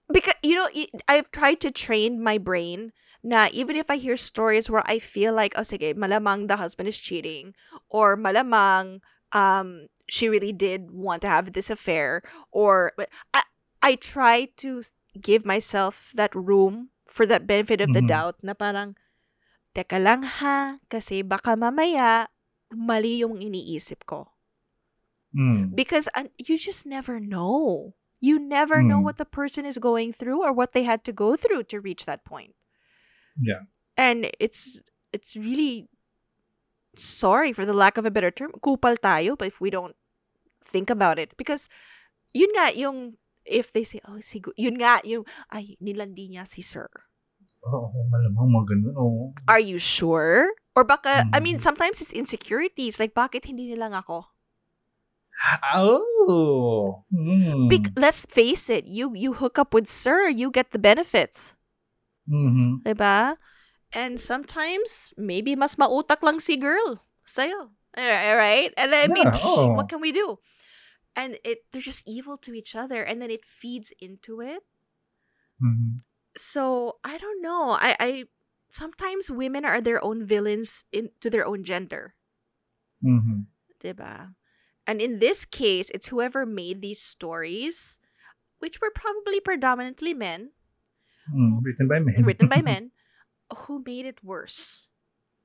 because you know I've tried to train my brain na even if I hear stories where I feel like oh sige malamang the husband is cheating or malamang um she really did want to have this affair or but I I try to give myself that room for that benefit of the Mhm. doubt na parang teka lang ha kasi baka mamaya mali yung iniisip ko Mm. because uh, you just never know. You never know Mm. what the person is going through or what they had to go through to reach that point. Yeah. And it's it's really sorry for the lack of a better term. Kupal tayo but if we don't think about it because yun nga yung if they say oh sigo yun nga yung ay nilandi niya si sir. Oo, oh, malamang mga ganun. Oh. Are you sure? Or baka, I mean, Mm. sometimes it's insecurities. Like, bakit hindi nilang ako? Oh. Mm. Bec- let's face it, you you hook up with Sir, you get the benefits. Mhm. Diba? And sometimes, maybe mas mautak lang si girl sa'yo. Right? And I mean, Yeah, psh, what can we do? And it they're just evil to each other, and then it feeds into it. Mhm. So I don't know. I, I sometimes women are their own villains in to their own gender. Mhm. Diba? And in this case, it's whoever made these stories, which were probably predominantly men, Mm, Written by men. written by men, who made it worse.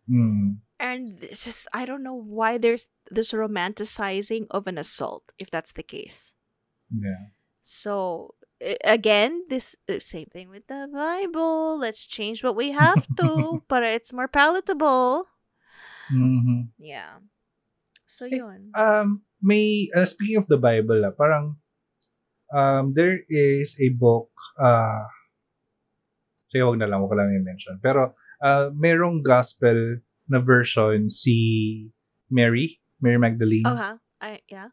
Mm. And it's just I don't know why there's this romanticizing of an assault, if that's the case. Yeah. So again, this uh, same thing with the Bible. Let's change what we have to, but it's more palatable. Mhm. Yeah. So Eh, yun. Um, may, uh, speaking of the Bible, ah, parang, um, there is a book, uh, sige, wag na lang, wag ko lang i-mention. Pero, uh, merong gospel na version si Mary, Mary Magdalene. Huh? I yeah.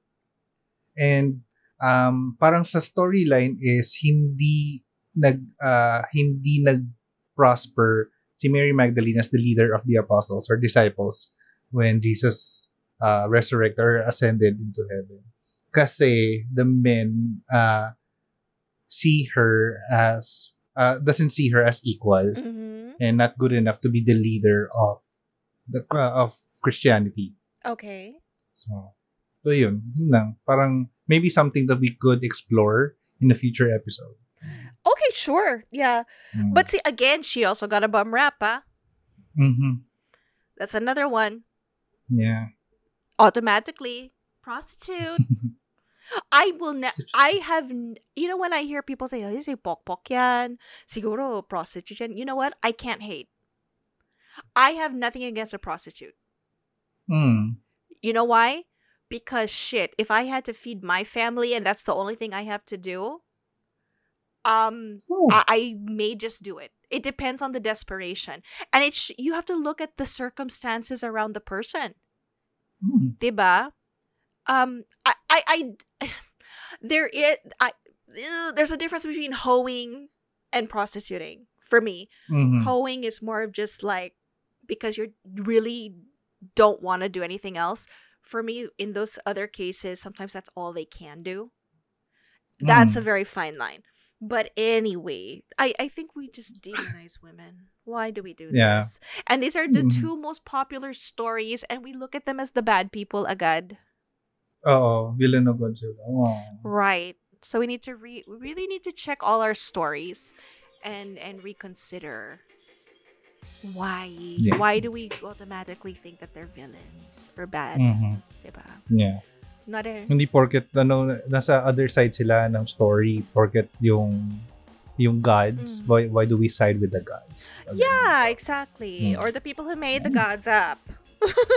And um parang sa storyline is hindi nag uh, hindi nag-prosper si Mary Magdalene as the leader of the apostles or disciples when Jesus uh, resurrected or ascended into heaven. Kasi the men uh, see her as uh, doesn't see her as equal Mm-hmm. and not good enough to be the leader of the uh, of Christianity. Okay. So, so yun, yun lang. Parang maybe something that we could explore in a future episode. Okay, sure. Yeah. Mm. But see, again, she also got a bum rap, ah. Mhm. That's another one. Yeah. Automatically, prostitute. I will ne- I have you know when I hear people say, "Oh, you say pok yan, siguro prostitute yan." You know what? I can't hate. I have nothing against a prostitute. Mm. You know why? Because shit, if I had to feed my family and that's the only thing I have to do, um Oh. I, I may just do it. It depends on the desperation. And it's you have to look at the circumstances around the person. Mm. Diba? Um I I, I there is I there's a difference between hoeing and prostituting for me. Mhm. Hoeing is more of just like because you really don't want to do anything else. For me, in those other cases, sometimes that's all they can do. That's a Mm. very fine line. But anyway, I, I think we just demonize women. Why do we do Yeah. this? And these are the Mhm. two most popular stories, and we look at them as the bad people agad. Oo, villain of God sila. Oh. Right. So we need to re we really need to check all our stories and and reconsider why Yeah. why do we automatically think that they're villains or bad, Mhm. diba? Yeah. Not a Hindi porket ano nasa other side sila ng story porket yung yung gods Mm. why why do we side with the gods Yeah, exactly. Mm. Or the people who made the gods up.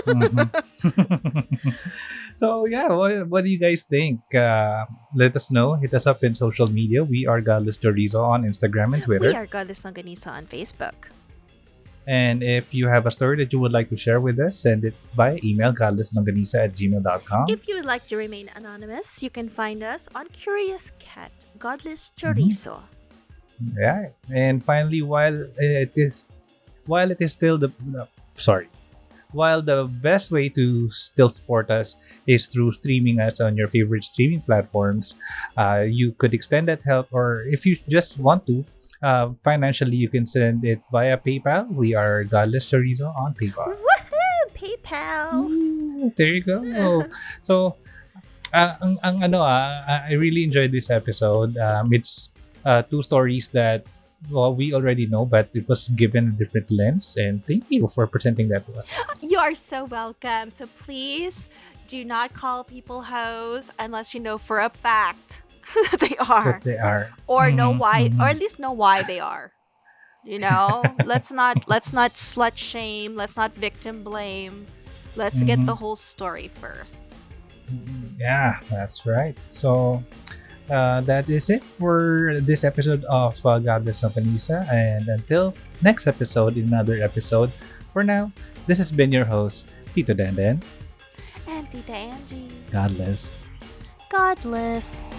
Mhm. so yeah what, what do you guys think uh, let us know hit us up in social media we are godless chorizo on instagram and twitter We are Godless Longganisa on Facebook. and if you have a story that you would like to share with us send it via email godlesslongganisa at gmail.com If you would like to remain anonymous, you can find us on Curious Cat, Godless Mm-hmm. Chorizo. Yeah. And finally, while it is while it is still the no, sorry, while the best way to still support us is through streaming us on your favorite streaming platforms, uh, you could extend that help, or if you just want to. Uh, financially, you can send it via PayPal. We are Godless Chorizo on PayPal. Woohoo! PayPal! Ooh, there you go. so, uh, ang, ang ano ah, I really enjoyed this episode. Um, it's uh, two stories that well, we already know, but it was given a different lens. And thank you for presenting that to us. You are so welcome. So please do not call people hoes unless you know for a fact that they are. That they are. Or know Mhm, why mhm. or at least know why they are. You know? let's not let's not slut shame, let's not victim blame. Let's get Mhm. the whole story first. Yeah, that's right. So, uh, that is it for this episode of uh, Godless Longganisa. And until next episode, in another episode, for now, this has been your host, Tito Denden. And Tita Angie. Godless. Godless.